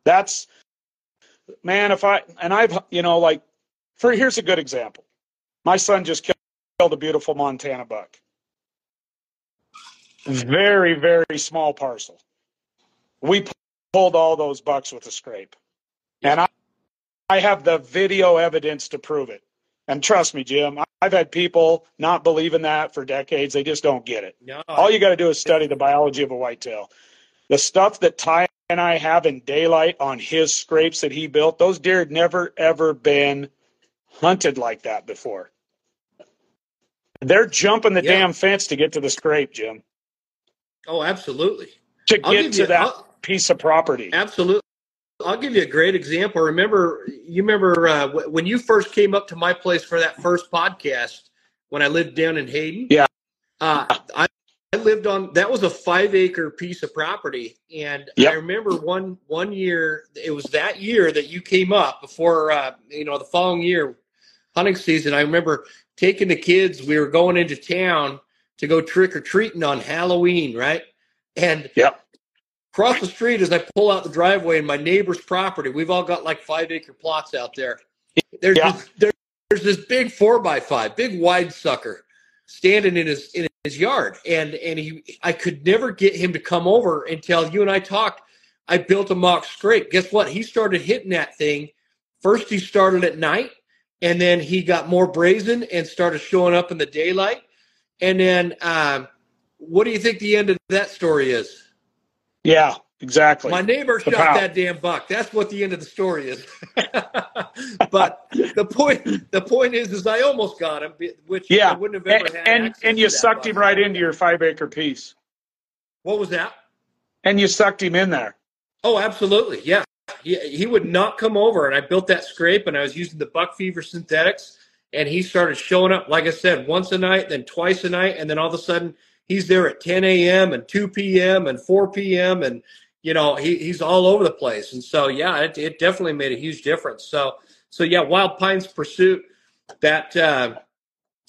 C: That's man, if I and I've you know, like for here's a good example. My son just killed a beautiful Montana buck. Very, very small parcel. We pulled all those bucks with a scrape. And I I have the video evidence to prove it. And trust me, Jim, I've had people not believe in that for decades. They just don't get it.
B: No.
C: All you got to do is study the biology of a whitetail. The stuff that Ty and I have in daylight on his scrapes that he built, those deer had never, ever been hunted like that before. They're jumping the
B: Yeah.
C: damn fence to get to the scrape, Jim,
B: Oh, absolutely.
C: to
B: I'll
C: get to
B: you-
C: that
B: I'll-
C: piece of property.
B: Absolutely. I'll give you a great example. Remember, you remember uh, when you first came up to my place for that first podcast when I lived down in Hayden?
C: Yeah.
B: Uh, I, I lived on that was a five acre piece of property, and
C: Yep.
B: I remember one one year. It was that year that you came up before uh, you know the following year hunting season. I remember taking the kids. We were going into town to go trick or treating on Halloween, right? And
C: Yep.
B: Across the street, as I pull out the driveway in my neighbor's property, we've all got like five acre plots out there. There's
C: Yeah.
B: this, there, there's this big four by five, big wide sucker, standing in his in his yard, and and he I could never get him to come over until you and I talked. I built a mock scrape. Guess what? He started hitting that thing. First, he started at night, and then he got more brazen and started showing up in the daylight. And then, um, what do you think the end of that story is?
C: Yeah, exactly.
B: My neighbor
C: The
B: shot that damn buck. That's what the end of the story is. but the point, the point is, is I almost got him, which
C: Yeah,
B: I wouldn't have ever
C: and
B: had.
C: and, and you sucked him right into your five acre piece,
B: What was that?
C: and you sucked him in there.
B: Oh, absolutely. Yeah. He, he would not come over. And I built that scrape and I was using the Buck Fever synthetics. And he started showing up, like I said, once a night, then twice a night. And then all of a sudden, he's there at 10 a.m. and 2 p.m. and 4 p.m. And, you know, he, he's all over the place. And so, yeah, it, it definitely made a huge difference. So, so yeah, Wild Pines Pursuit, that, uh,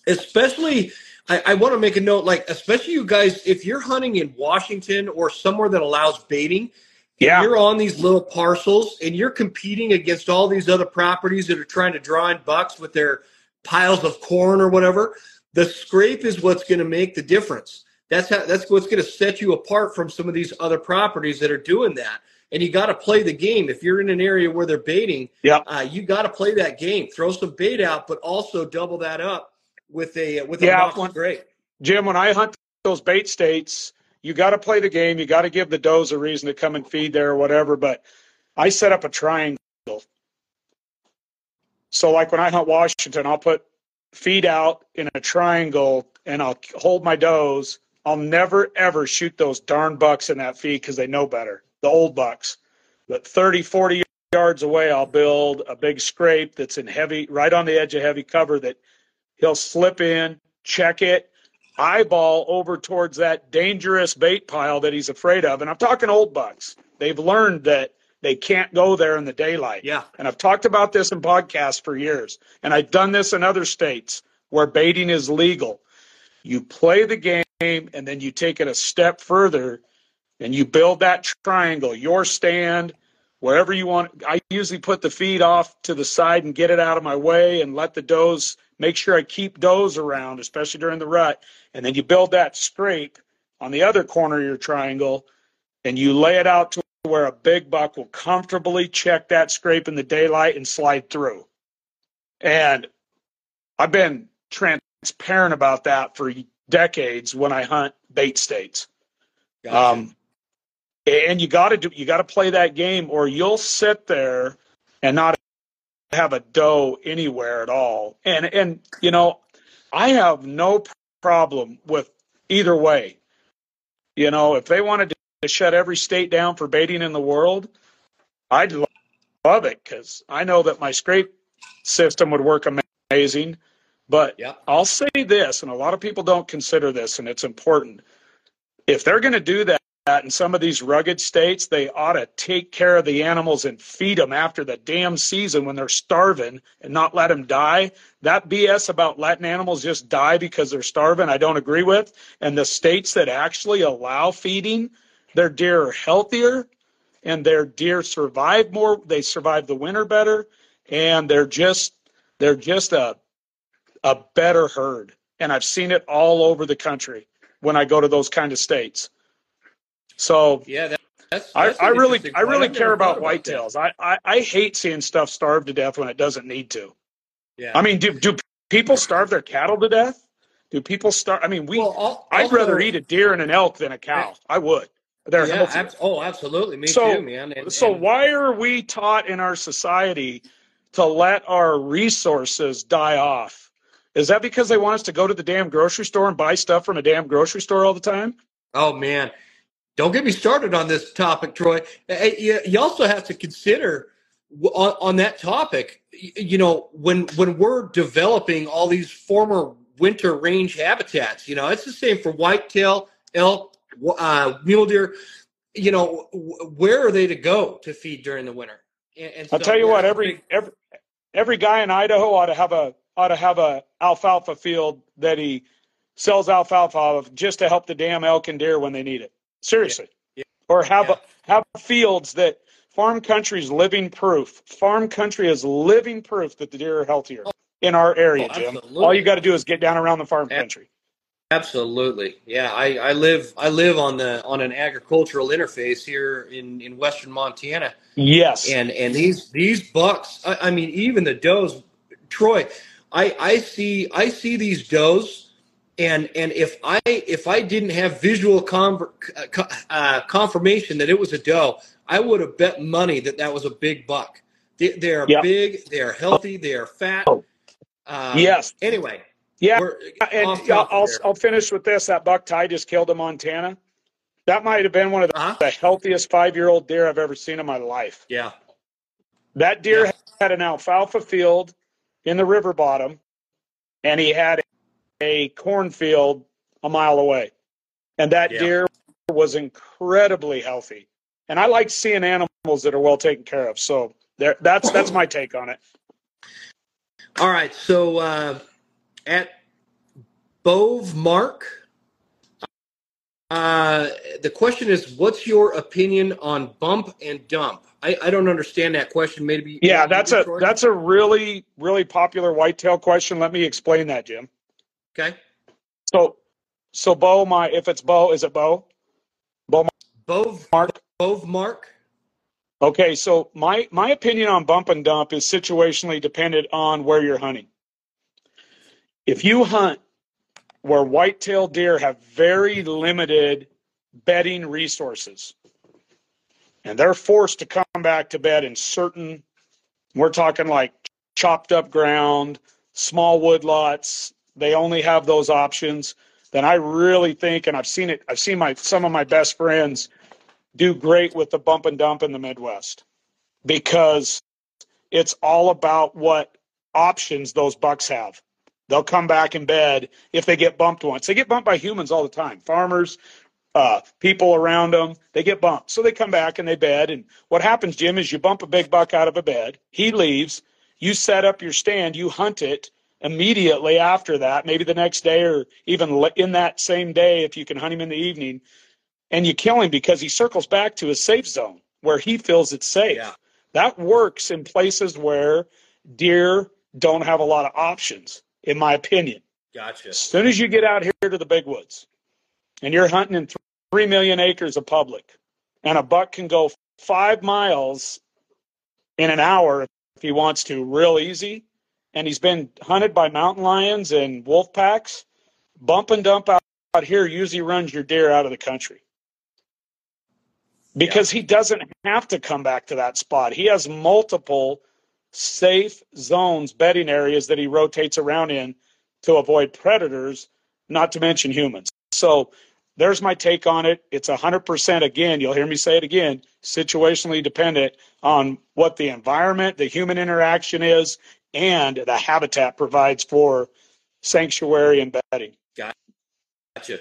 B: especially, I, I want to make a note, like, especially you guys, if you're hunting in Washington or somewhere that allows baiting,
C: Yeah.
B: You're on these little parcels and you're competing against all these other properties that are trying to draw in bucks with their piles of corn or whatever. The scrape is what's going to make the difference. That's how that's what's going to set you apart from some of these other properties that are doing that. And you got to play the game. If you're in an area where they're baiting,
C: Yep.
B: uh, you got to play that game. Throw some bait out, but also double that up with a with a
C: Yeah, when-
B: scrape.
C: Jim, when I hunt those bait states, you got to play the game. You got to give the does a reason to come and feed there or whatever. But I set up a triangle. So, like when I hunt Washington, I'll put feed out in a triangle and I'll hold my does. I'll never, ever shoot those darn bucks in that feed because they know better, the old bucks. But 30, 40 yards away, I'll build a big scrape that's in heavy, right on the edge of heavy cover that he'll slip in, check it, eyeball over towards that dangerous bait pile that he's afraid of. And I'm talking old bucks. They've learned that they can't go there in the daylight.
B: Yeah.
C: And I've talked about this in podcasts for years. And I've done this in other states where baiting is legal. You play the game and then you take it a step further and you build that triangle, your stand, wherever you want. I usually put the feed off to the side and get it out of my way and let the does make sure I keep does around, especially during the rut. And then you build that scrape on the other corner of your triangle and you lay it out to where a big buck will comfortably check that scrape in the daylight and slide through. And I've been transparent about that for decades when I hunt bait states.
B: Gotcha.
C: Um, and you got to do you got to play that game, or you'll sit there and not have a doe anywhere at all. And and you know, I have no problem with either way. You know, if they wanted to shut every state down for baiting in the world, I'd love it because I know that my scrape system would work amazing. But
B: yeah.
C: I'll say this, and a lot of people don't consider this, and it's important. If they're going to do that in some of these rugged states, they ought to take care of the animals and feed them after the damn season when they're starving and not let them die. That BS about letting animals just die because they're starving, I don't agree with. And the states that actually allow feeding, their deer are healthier and their deer survive more. They survive the winter better, and they're just they're just a a better herd. And I've seen it all over the country when I go to those kind of states. So
B: Yeah, that, that's,
C: I,
B: that's
C: I
B: an
C: really I really
B: I've
C: care about whitetails. I, I, I hate seeing stuff starve to death when it doesn't need to.
B: Yeah.
C: I mean, do do people starve their cattle to death? Do people starve? I mean, we
B: Well, al-
C: I'd rather eat a deer and an elk than a eh, cow. I would. They're
B: yeah,
C: healthier.
B: abs- oh, absolutely. Me
C: So-
B: too, man. And,
C: So
B: and-
C: why are we taught in our society to let our resources die off? Is that because they want us to go to the damn grocery store and buy stuff from a damn grocery store all the time?
B: Oh man, don't get me started on this topic, Troy. You, also have to consider on, on that topic. You know, when when we're developing all these former winter range habitats, you know, it's the same for whitetail, elk, uh, mule deer. You know, where are they to go to feed during the winter? And, and
C: I'll
B: so
C: tell you what, every every every guy in Idaho ought to have a ought to have a alfalfa field that he sells alfalfa of just to help the damn elk and deer when they need it. Seriously.
B: Yeah.
C: Or have
B: Yeah.
C: have fields that farm country is living proof. Farm country is living proof that the deer are healthier in our area,
B: Oh,
C: Jim.
B: absolutely.
C: All you got to do is get down around the farm
B: Yeah.
C: country.
B: Absolutely, yeah. I, I live I live on the on an agricultural interface here in, in western Montana,
C: Yes.
B: and and these these bucks. I, I mean, even the does. Troy, I I see I see these does, and and if I if I didn't have visual conver, uh, confirmation that it was a doe, I would have bet money that that was a big buck. They, they are
C: Yeah.
B: big, they are healthy, they are fat. Um,
C: Yes.
B: Anyway,
C: Yeah. And I'll, I'll. I'll finish with this. That buck Ty just killed in Montana. That might have been one of the,
B: Uh-huh.
C: the healthiest five year old deer I've ever seen in my life.
B: Yeah.
C: That deer
B: Yeah.
C: had an alfalfa field in the river bottom, and he had a cornfield a mile away. And that
B: Yeah.
C: deer was incredibly healthy. And I like seeing animals that are well taken care of. So there, that's that's my take on it.
B: All right, so uh, at Bove Mark, Uh, the question is, what's your opinion on bump and dump? I, I don't understand that question. Maybe
C: Yeah,
B: maybe
C: that's
B: you,
C: a that's a really really popular whitetail question. Let me explain that, Jim.
B: okay.
C: So so bow my if it's bow is it bow
B: Bove
C: mark?
B: Bove Mark.
C: Okay, so my my opinion on bump and dump is situationally dependent on where you're hunting. If you hunt where whitetail deer have very limited bedding resources and they're forced to come back to bed in certain we're talking like chopped up ground, small wood lots, they only have those options, then I really think and I've seen it I've seen my some of my best friends do great with the bump and dump in the Midwest because it's all about what options those bucks have. They'll come back in bed if they get bumped once. They get bumped by humans all the time. Farmers, uh, people around them, they get bumped. So they come back and they bed. And what happens, Jim, is you bump a big buck out of a bed. He leaves. You set up your stand. You hunt it immediately after that, maybe the next day or even in that same day if you can hunt him in the evening. And you kill him because he circles back to his safe zone where he feels it's safe.
B: Yeah.
C: That works in places where deer don't have a lot of options, in my opinion.
B: Gotcha.
C: As soon as you get out here to the big woods and you're hunting in th- three million acres of public, and a buck can go five miles in an hour if he wants to, real easy, and he's been hunted by mountain lions and wolf packs, bump and dump out, out here usually runs your deer out of the country. Because he doesn't have to come back to that spot. He has multiple safe zones, bedding areas that he rotates around in to avoid predators, not to mention humans. So there's my take on it. It's 100%, again, you'll hear me say it again, situationally dependent on what the environment, the human interaction is, and the habitat provides for sanctuary and bedding.
B: Gotcha.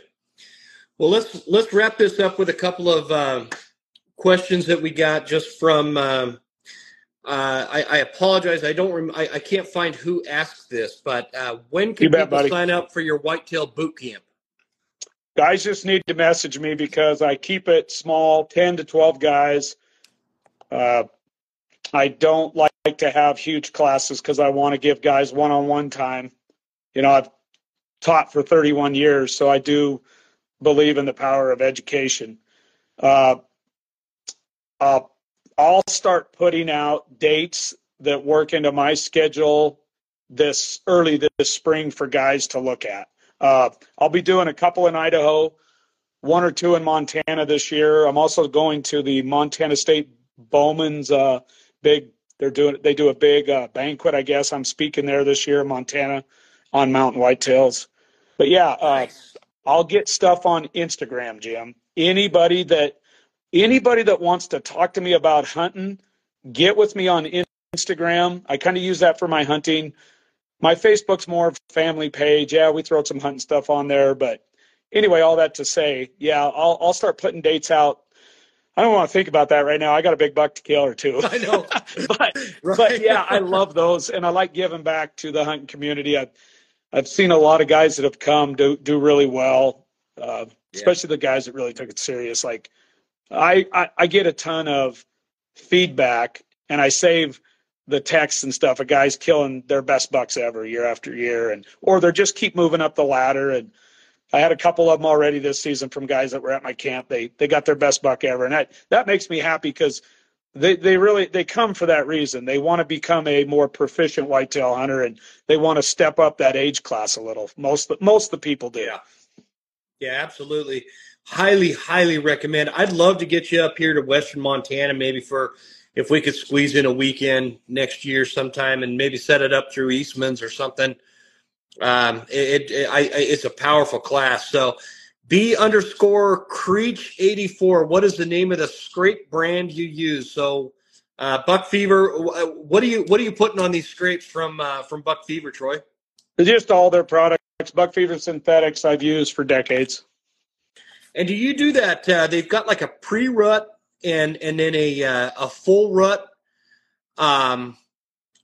B: Well, let's let's wrap this up with a couple of um, questions that we got just from. Um, uh, I, I apologize. I don't. Rem- I, I can't find who asked this, but uh, when can
C: You bet,
B: people
C: buddy.
B: sign up for your whitetail boot camp?
C: Guys just need to message me because I keep it small, 10 to 12 guys. Uh, I don't like to have huge classes because I want to give guys one on one time. You know, I've taught for 31 years, so I do believe in the power of education. Uh, I'll start putting out dates that work into my schedule this early this spring for guys to look at. Uh, I'll be doing a couple in Idaho, one or two in Montana this year. I'm also going to the Montana State Bowman's uh, big. They're doing they do a big uh, banquet. I guess I'm speaking there this year in Montana on mountain whitetails. But yeah, uh,
B: Nice.
C: I'll get stuff on Instagram, Jim. Anybody that anybody that wants to talk to me about hunting, get with me on Instagram. I kind of use that for my hunting. My Facebook's more of a family page. Yeah, we throw some hunting stuff on there, but anyway, all that to say, yeah, I'll I'll start putting dates out. I don't want to think about that right now. I got a big buck to kill or two.
B: I know.
C: but
B: Right.
C: but yeah, I love those, and I like giving back to the hunting community. I've I've seen a lot of guys that have come do do really well, uh,
B: Yeah.
C: especially the guys that really took it serious. Like I, I I get a ton of feedback, and I save the texts and stuff a guys killing their best bucks ever year after year, and or they just keep moving up the ladder. And I had a couple of them already this season from guys that were at my camp. They they got their best buck ever, and that that makes me happy because they they really they come for that reason. They want to become a more proficient whitetail hunter, and they want to step up that age class a little. Most most of the people do.
B: Yeah. Yeah, absolutely. Highly, highly recommend. I'd love to get you up here to Western Montana, maybe for if we could squeeze in a weekend next year sometime, and maybe set it up through Eastman's or something. Um, it, it I, it's a powerful class. So, B underscore Creech eighty four. What is the name of the scrape brand you use? So, uh, Buck Fever. What are you What are you putting on these scrapes from uh, from Buck Fever, Troy?
C: Just all their products. Buck Fever Synthetics I've used for decades.
B: And do you do that? Uh, they've got like a pre-rut and and then a uh, a full rut. Um,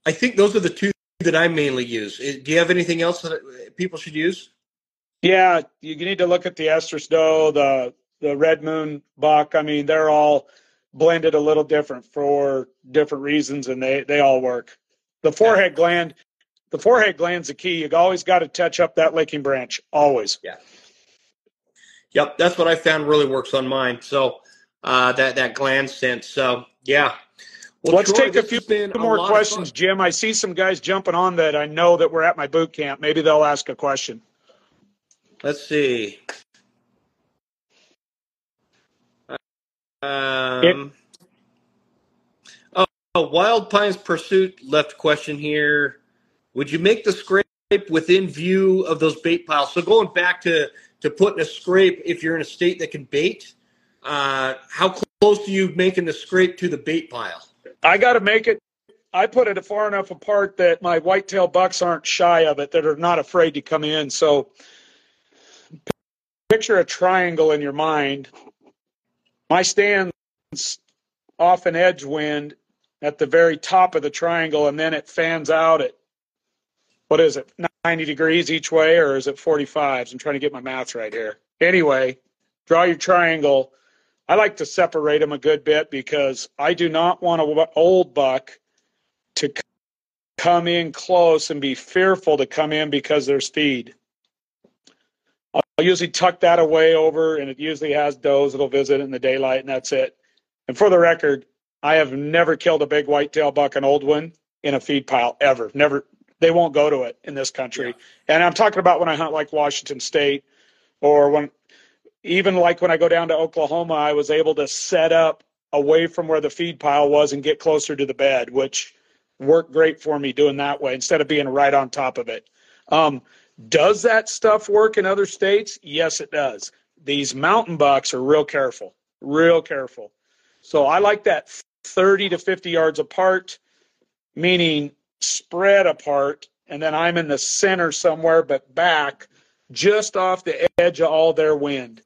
B: I think those are the two that I mainly use. Uh, Do you have anything else that uh, people should use?
C: Yeah, you need to look at the estrus doe, the the red moon buck. I mean, they're all blended a little different for different reasons, and they they all work. The forehead gland, the forehead gland's the key. You've always got to touch up that licking branch, always.
B: Yeah. Yep, that's what I found really works on mine. So uh, that that gland sense. So yeah.
C: Well, Let's Troy, take a few more questions, Jim. I see some guys jumping on that I know that we're at my boot camp. Maybe they'll ask a question.
B: Let's see. Um, oh, Wild Pines Pursuit left question here. Would you make the scrape within view of those bait piles? So going back to to putting a scrape, if you're in a state that can bait, uh, how close are you making the scrape to the bait pile?
C: I got to make it. I put it far enough apart that my whitetail bucks aren't shy of it, that are not afraid to come in. So picture a triangle in your mind. My stand's off an edge wind at the very top of the triangle, and then it fans out at what is it, 90 degrees each way, or is it 45? I'm trying to get my math right here. Anyway, draw your triangle. I like to separate them a good bit because I do not want an old buck to come in close and be fearful to come in because there's feed. I'll usually tuck that away over, and it usually has does that'll visit in the daylight, and that's it. And for the record, I have never killed a big whitetail buck, an old one, in a feed pile ever. Never. They won't go to it in this country. Yeah. And I'm talking about when I hunt like Washington State, or when even like when I go down to Oklahoma, I was able to set up away from where the feed pile was and get closer to the bed, which worked great for me doing that way instead of being right on top of it. Um, does that stuff work in other states? Yes, it does. These mountain bucks are real careful, real careful. So I like that 30 to 50 yards apart, meaning spread apart, and then I'm in the center somewhere, but back just off the edge of all their wind.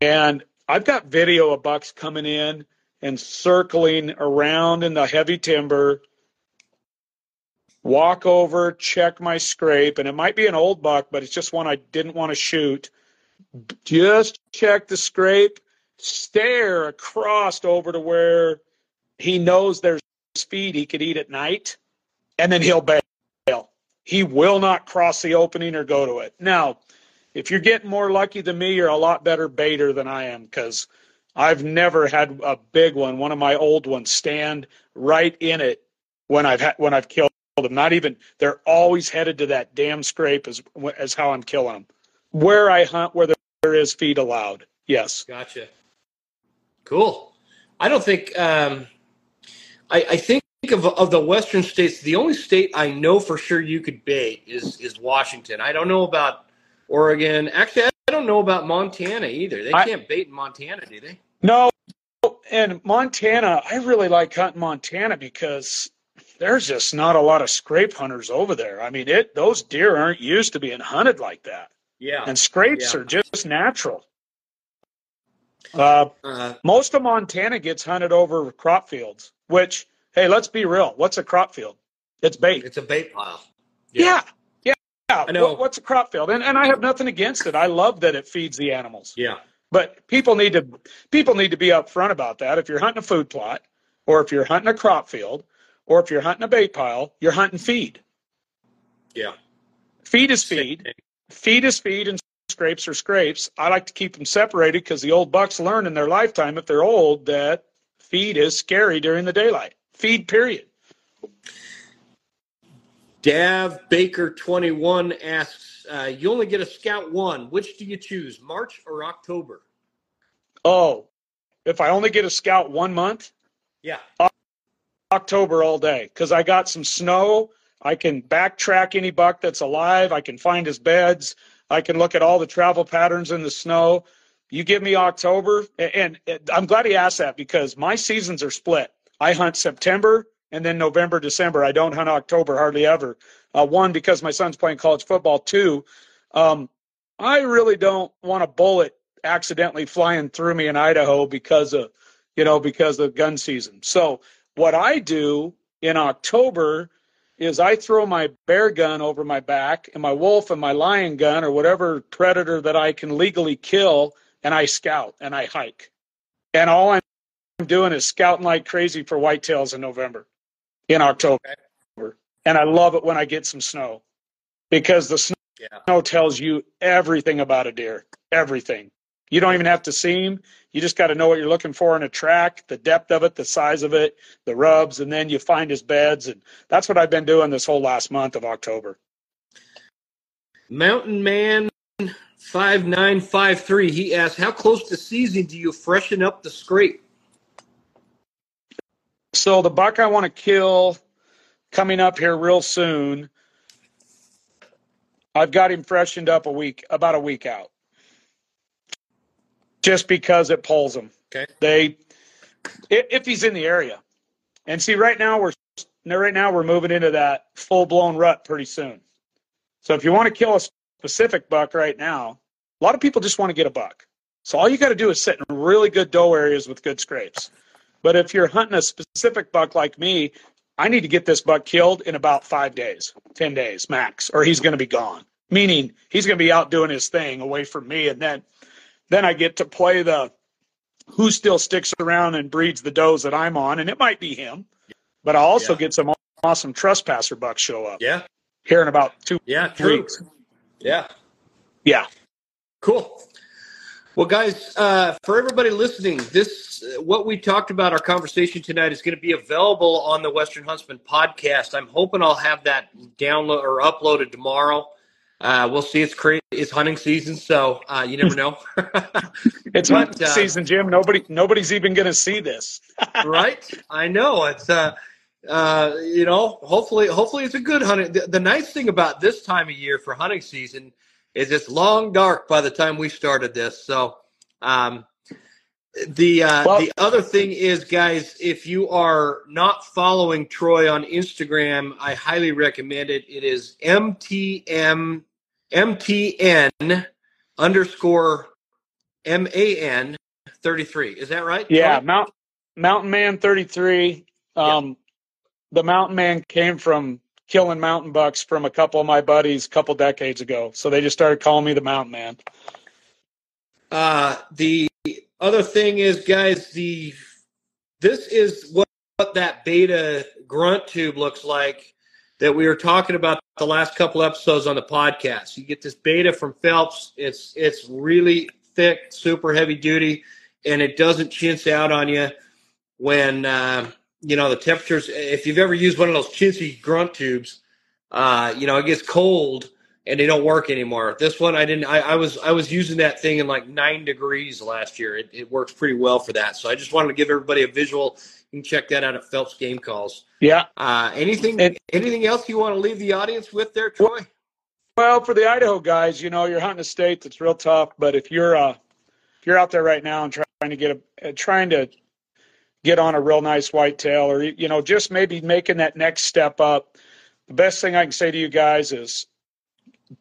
C: And, I've got video of bucks coming in and circling around in the heavy timber walk over, check my scrape, and it might be an old buck, but it's just one I didn't want to shoot. Just check the scrape, stare across over to where he knows there's feed he could eat at night, and then he'll bail. He will not cross the opening or go to it. Now, if you're getting more lucky than me, you're a lot better baiter than I am because I've never had a big one, one of my old ones, stand right in it when I've when I've killed them. Not even they're always headed to that damn scrape as as how I'm killing them. Where I hunt, where there is feed allowed. Yes.
B: Gotcha. Cool. I don't think. Um, I, I think of of the western states. The only state I know for sure you could bait is is Washington. I don't know about Oregon. Actually, I don't know about Montana either. They can't bait in Montana, do they?
C: No. And Montana, I really like hunting Montana because there's just not a lot of scrape hunters over there. I mean, it those deer aren't used to being hunted like that.
B: Yeah.
C: And scrapes yeah. are just natural. Uh, uh, most of Montana gets hunted over crop fields, which, hey, let's be real. What's a crop field? It's bait.
B: It's a bait pile.
C: Yeah. Yeah. Yeah. I know. what's a crop field? And, and I have nothing against it. I love that it feeds the animals.
B: Yeah.
C: But people need to people need to be upfront about that. If you're hunting a food plot or if you're hunting a crop field, or if you're hunting a bait pile, you're hunting feed.
B: Yeah.
C: Feed is feed. Feed is feed, and scrapes are scrapes. I like to keep them separated because the old bucks learn in their lifetime, if they're old, that feed is scary during the daylight. Feed, period.
B: Dav Baker 21 asks, uh, you only get a scout one. Which do you choose, March or October?
C: Oh, if I only get a scout one month?
B: Yeah.
C: October all day because I got some snow. I can backtrack any buck that's alive. I can find his beds. I can look at all the travel patterns in the snow. You give me October, and, I'm glad he asked that because my seasons are split. I hunt September and then November, December. I don't hunt October hardly ever. Uh, one, because my son's playing college football. Two, um, I really don't want a bullet accidentally flying through me in Idaho because of, you know, because of gun season. So what I do in October is I throw my bear gun over my back and my wolf and my lion gun or whatever predator that I can legally kill, and I scout and I hike. And all I'm doing is scouting like crazy for whitetails in November, in October. And I love it when I get some snow because the snow yeah. tells you everything about a deer, everything. You don't even have to see him. You just got to know what you're looking for in a track, the depth of it, the size of it, the rubs, and then you find his beds. And that's what I've been doing this whole last month of October.
B: Mountain Man 5953, he asked, How close to season do you freshen up the scrape?
C: So the buck I want to kill coming up here real soon. I've got him freshened up a week, about a week out just because it pulls them.
B: Okay.
C: They, if he's in the area, and see, right now we're right now we're moving into that full blown rut pretty soon. So if you want to kill a specific buck right now, a lot of people just want to get a buck. So all you got to do is sit in really good doe areas with good scrapes. But if you're hunting a specific buck like me, I need to get this buck killed in about five days, 10 days max, or he's going to be gone. Meaning he's going to be out doing his thing away from me. And then then I get to play the who still sticks around and breeds the does that I'm on, and it might be him, but I'll also yeah. get some awesome trespasser bucks show up.
B: Yeah.
C: Here in about two
B: yeah, true. weeks. Yeah.
C: Yeah.
B: Cool. Well, guys, uh, for everybody listening, this uh, what we talked about our conversation tonight is going to be available on the Western Huntsman podcast. I'm hoping I'll have that download or uploaded tomorrow. Uh, we'll see. It's crazy. It's hunting season, so uh, you never know.
C: it's but, hunting uh, season, Jim. Nobody, nobody's even going to see this,
B: right? I know. It's uh, uh, you know, hopefully, hopefully, it's a good hunting. The, the, nice thing about this time of year for hunting season is it's long dark by the time we started this. So, um, the uh, well, the other thing is, guys, if you are not following Troy on Instagram, I highly recommend it. It is MTM MTN underscore M A N 33. Is that right?
C: Yeah, Mount, Mountain Man 33. Um, yeah. The Mountain Man came from killing mountain bucks from a couple of my buddies a couple decades ago. So they just started calling me the Mountain Man.
B: Uh, the other thing is, guys, the this is what, what that beta grunt tube looks like that we were talking about the last couple episodes on the podcast. You get this beta from Phelps. It's it's really thick, super heavy duty, and it doesn't chintz out on you when uh, you know the temperatures. If you've ever used one of those chintzy grunt tubes, uh, you know it gets cold and they don't work anymore. This one I didn't. I, I, was I was using that thing in like nine degrees last year. It, it works pretty well for that. So I just wanted to give everybody a visual. You can check that out at Phelps Game Calls.
C: Yeah.
B: Uh, anything and, anything else you want to leave the audience with there, Troy?
C: Well, for the Idaho guys, you know you're hunting a state that's real tough. But if you're uh, if you're out there right now and trying to get a uh, trying to get on a real nice whitetail, or you know just maybe making that next step up, the best thing I can say to you guys is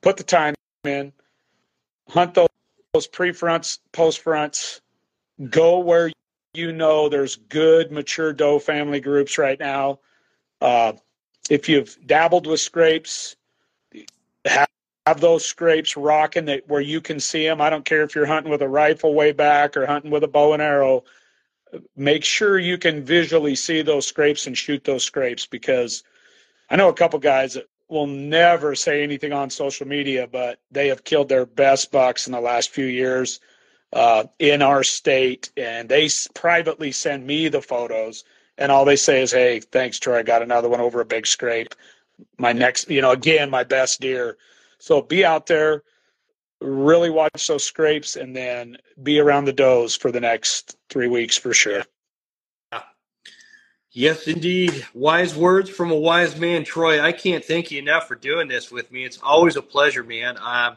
C: put the time in, hunt those, those pre fronts, post fronts, go where you know there's good mature doe family groups right now. Uh, if you've dabbled with scrapes, have, have those scrapes rocking that where you can see them. I don't care if you're hunting with a rifle way back or hunting with a bow and arrow. Make sure you can visually see those scrapes and shoot those scrapes because I know a couple guys that will never say anything on social media, but they have killed their best bucks in the last few years uh, in our state, and they privately send me the photos, and all they say is, "Hey, thanks, Troy. I got another one over a big scrape. My next, you know, again, my best deer." So be out there, really watch those scrapes, and then be around the does for the next three weeks for sure. Yeah.
B: Yes, indeed. Wise words from a wise man, Troy. I can't thank you enough for doing this with me. It's always a pleasure, man. Uh,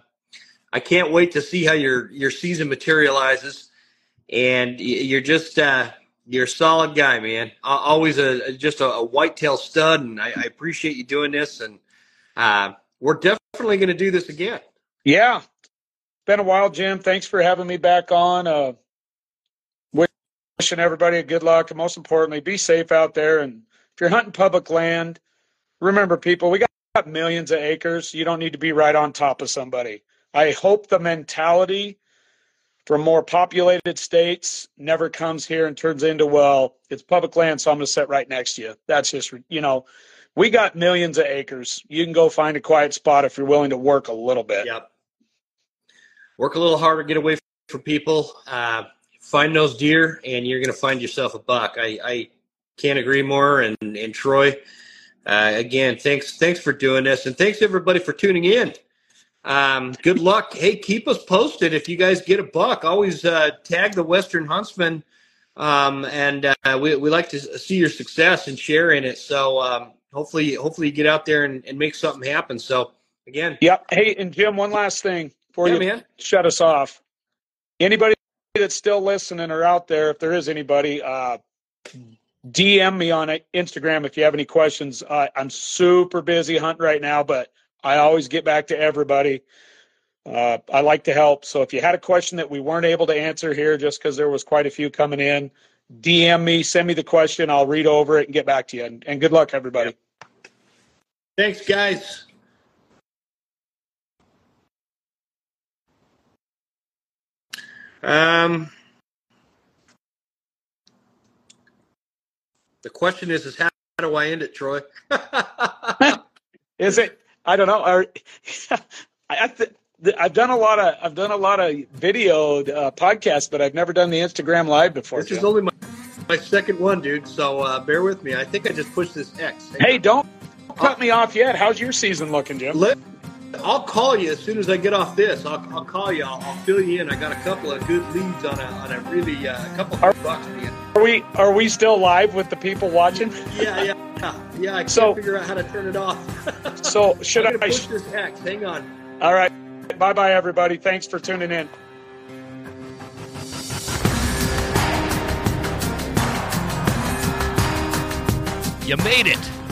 B: I can't wait to see how your your season materializes, and you're just uh, you're a solid guy, man. Always a just a, a whitetail stud, and I, I, appreciate you doing this. And uh, we're definitely going to do this again.
C: Yeah, been a while, Jim. Thanks for having me back on. Uh, wishing everybody good luck and most importantly, be safe out there. And if you're hunting public land, remember, people, we got millions of acres. You don't need to be right on top of somebody. I hope the mentality from more populated states never comes here and turns into, well, it's public land, so I'm going to sit right next to you. That's just, you know, we got millions of acres. You can go find a quiet spot if you're willing to work a little bit.
B: Yep. Work a little harder, get away from people, uh, find those deer, and you're going to find yourself a buck. I, I can't agree more. And, and Troy, uh, again, thanks, thanks for doing this, and thanks everybody for tuning in. Um, good luck. Hey, keep us posted if you guys get a buck. Always uh, tag the Western Huntsman, um, and uh, we we like to see your success and share in it. So um, hopefully, hopefully you get out there and, and make something happen. So again,
C: yep. Hey, and Jim, one last thing before
B: yeah,
C: you
B: man.
C: shut us off. Anybody that's still listening or out there, if there is anybody, uh, DM me on Instagram if you have any questions. Uh, I'm super busy hunting right now, but I always get back to everybody. Uh, I like to help. So if you had a question that we weren't able to answer here, just because there was quite a few coming in, DM me, send me the question. I'll read over it and get back to you. And, and good luck, everybody.
B: Thanks, guys. Um, the question is, is how do I end it, Troy?
C: is it? I don't know. Or, I th- I've done a lot of I've done a lot of video uh, podcasts, but I've never done the Instagram live before.
B: This Joe. is only my, my second one, dude. So uh, bear with me. I think I just pushed this X.
C: Hey, don't cut me off yet. How's your season looking, Jim?
B: Let, I'll call you as soon as I get off this. I'll, I'll call you. I'll, I'll, fill you in. I got a couple of good leads on a, on a really uh, a couple of bucks. Man.
C: Are we are we still live with the people watching?
B: yeah, yeah, yeah. yeah I can't so, figure out how to turn it off.
C: so should
B: I'm
C: I
B: push this X? Hang on.
C: All right. Bye bye, everybody. Thanks for tuning in.
A: You made it.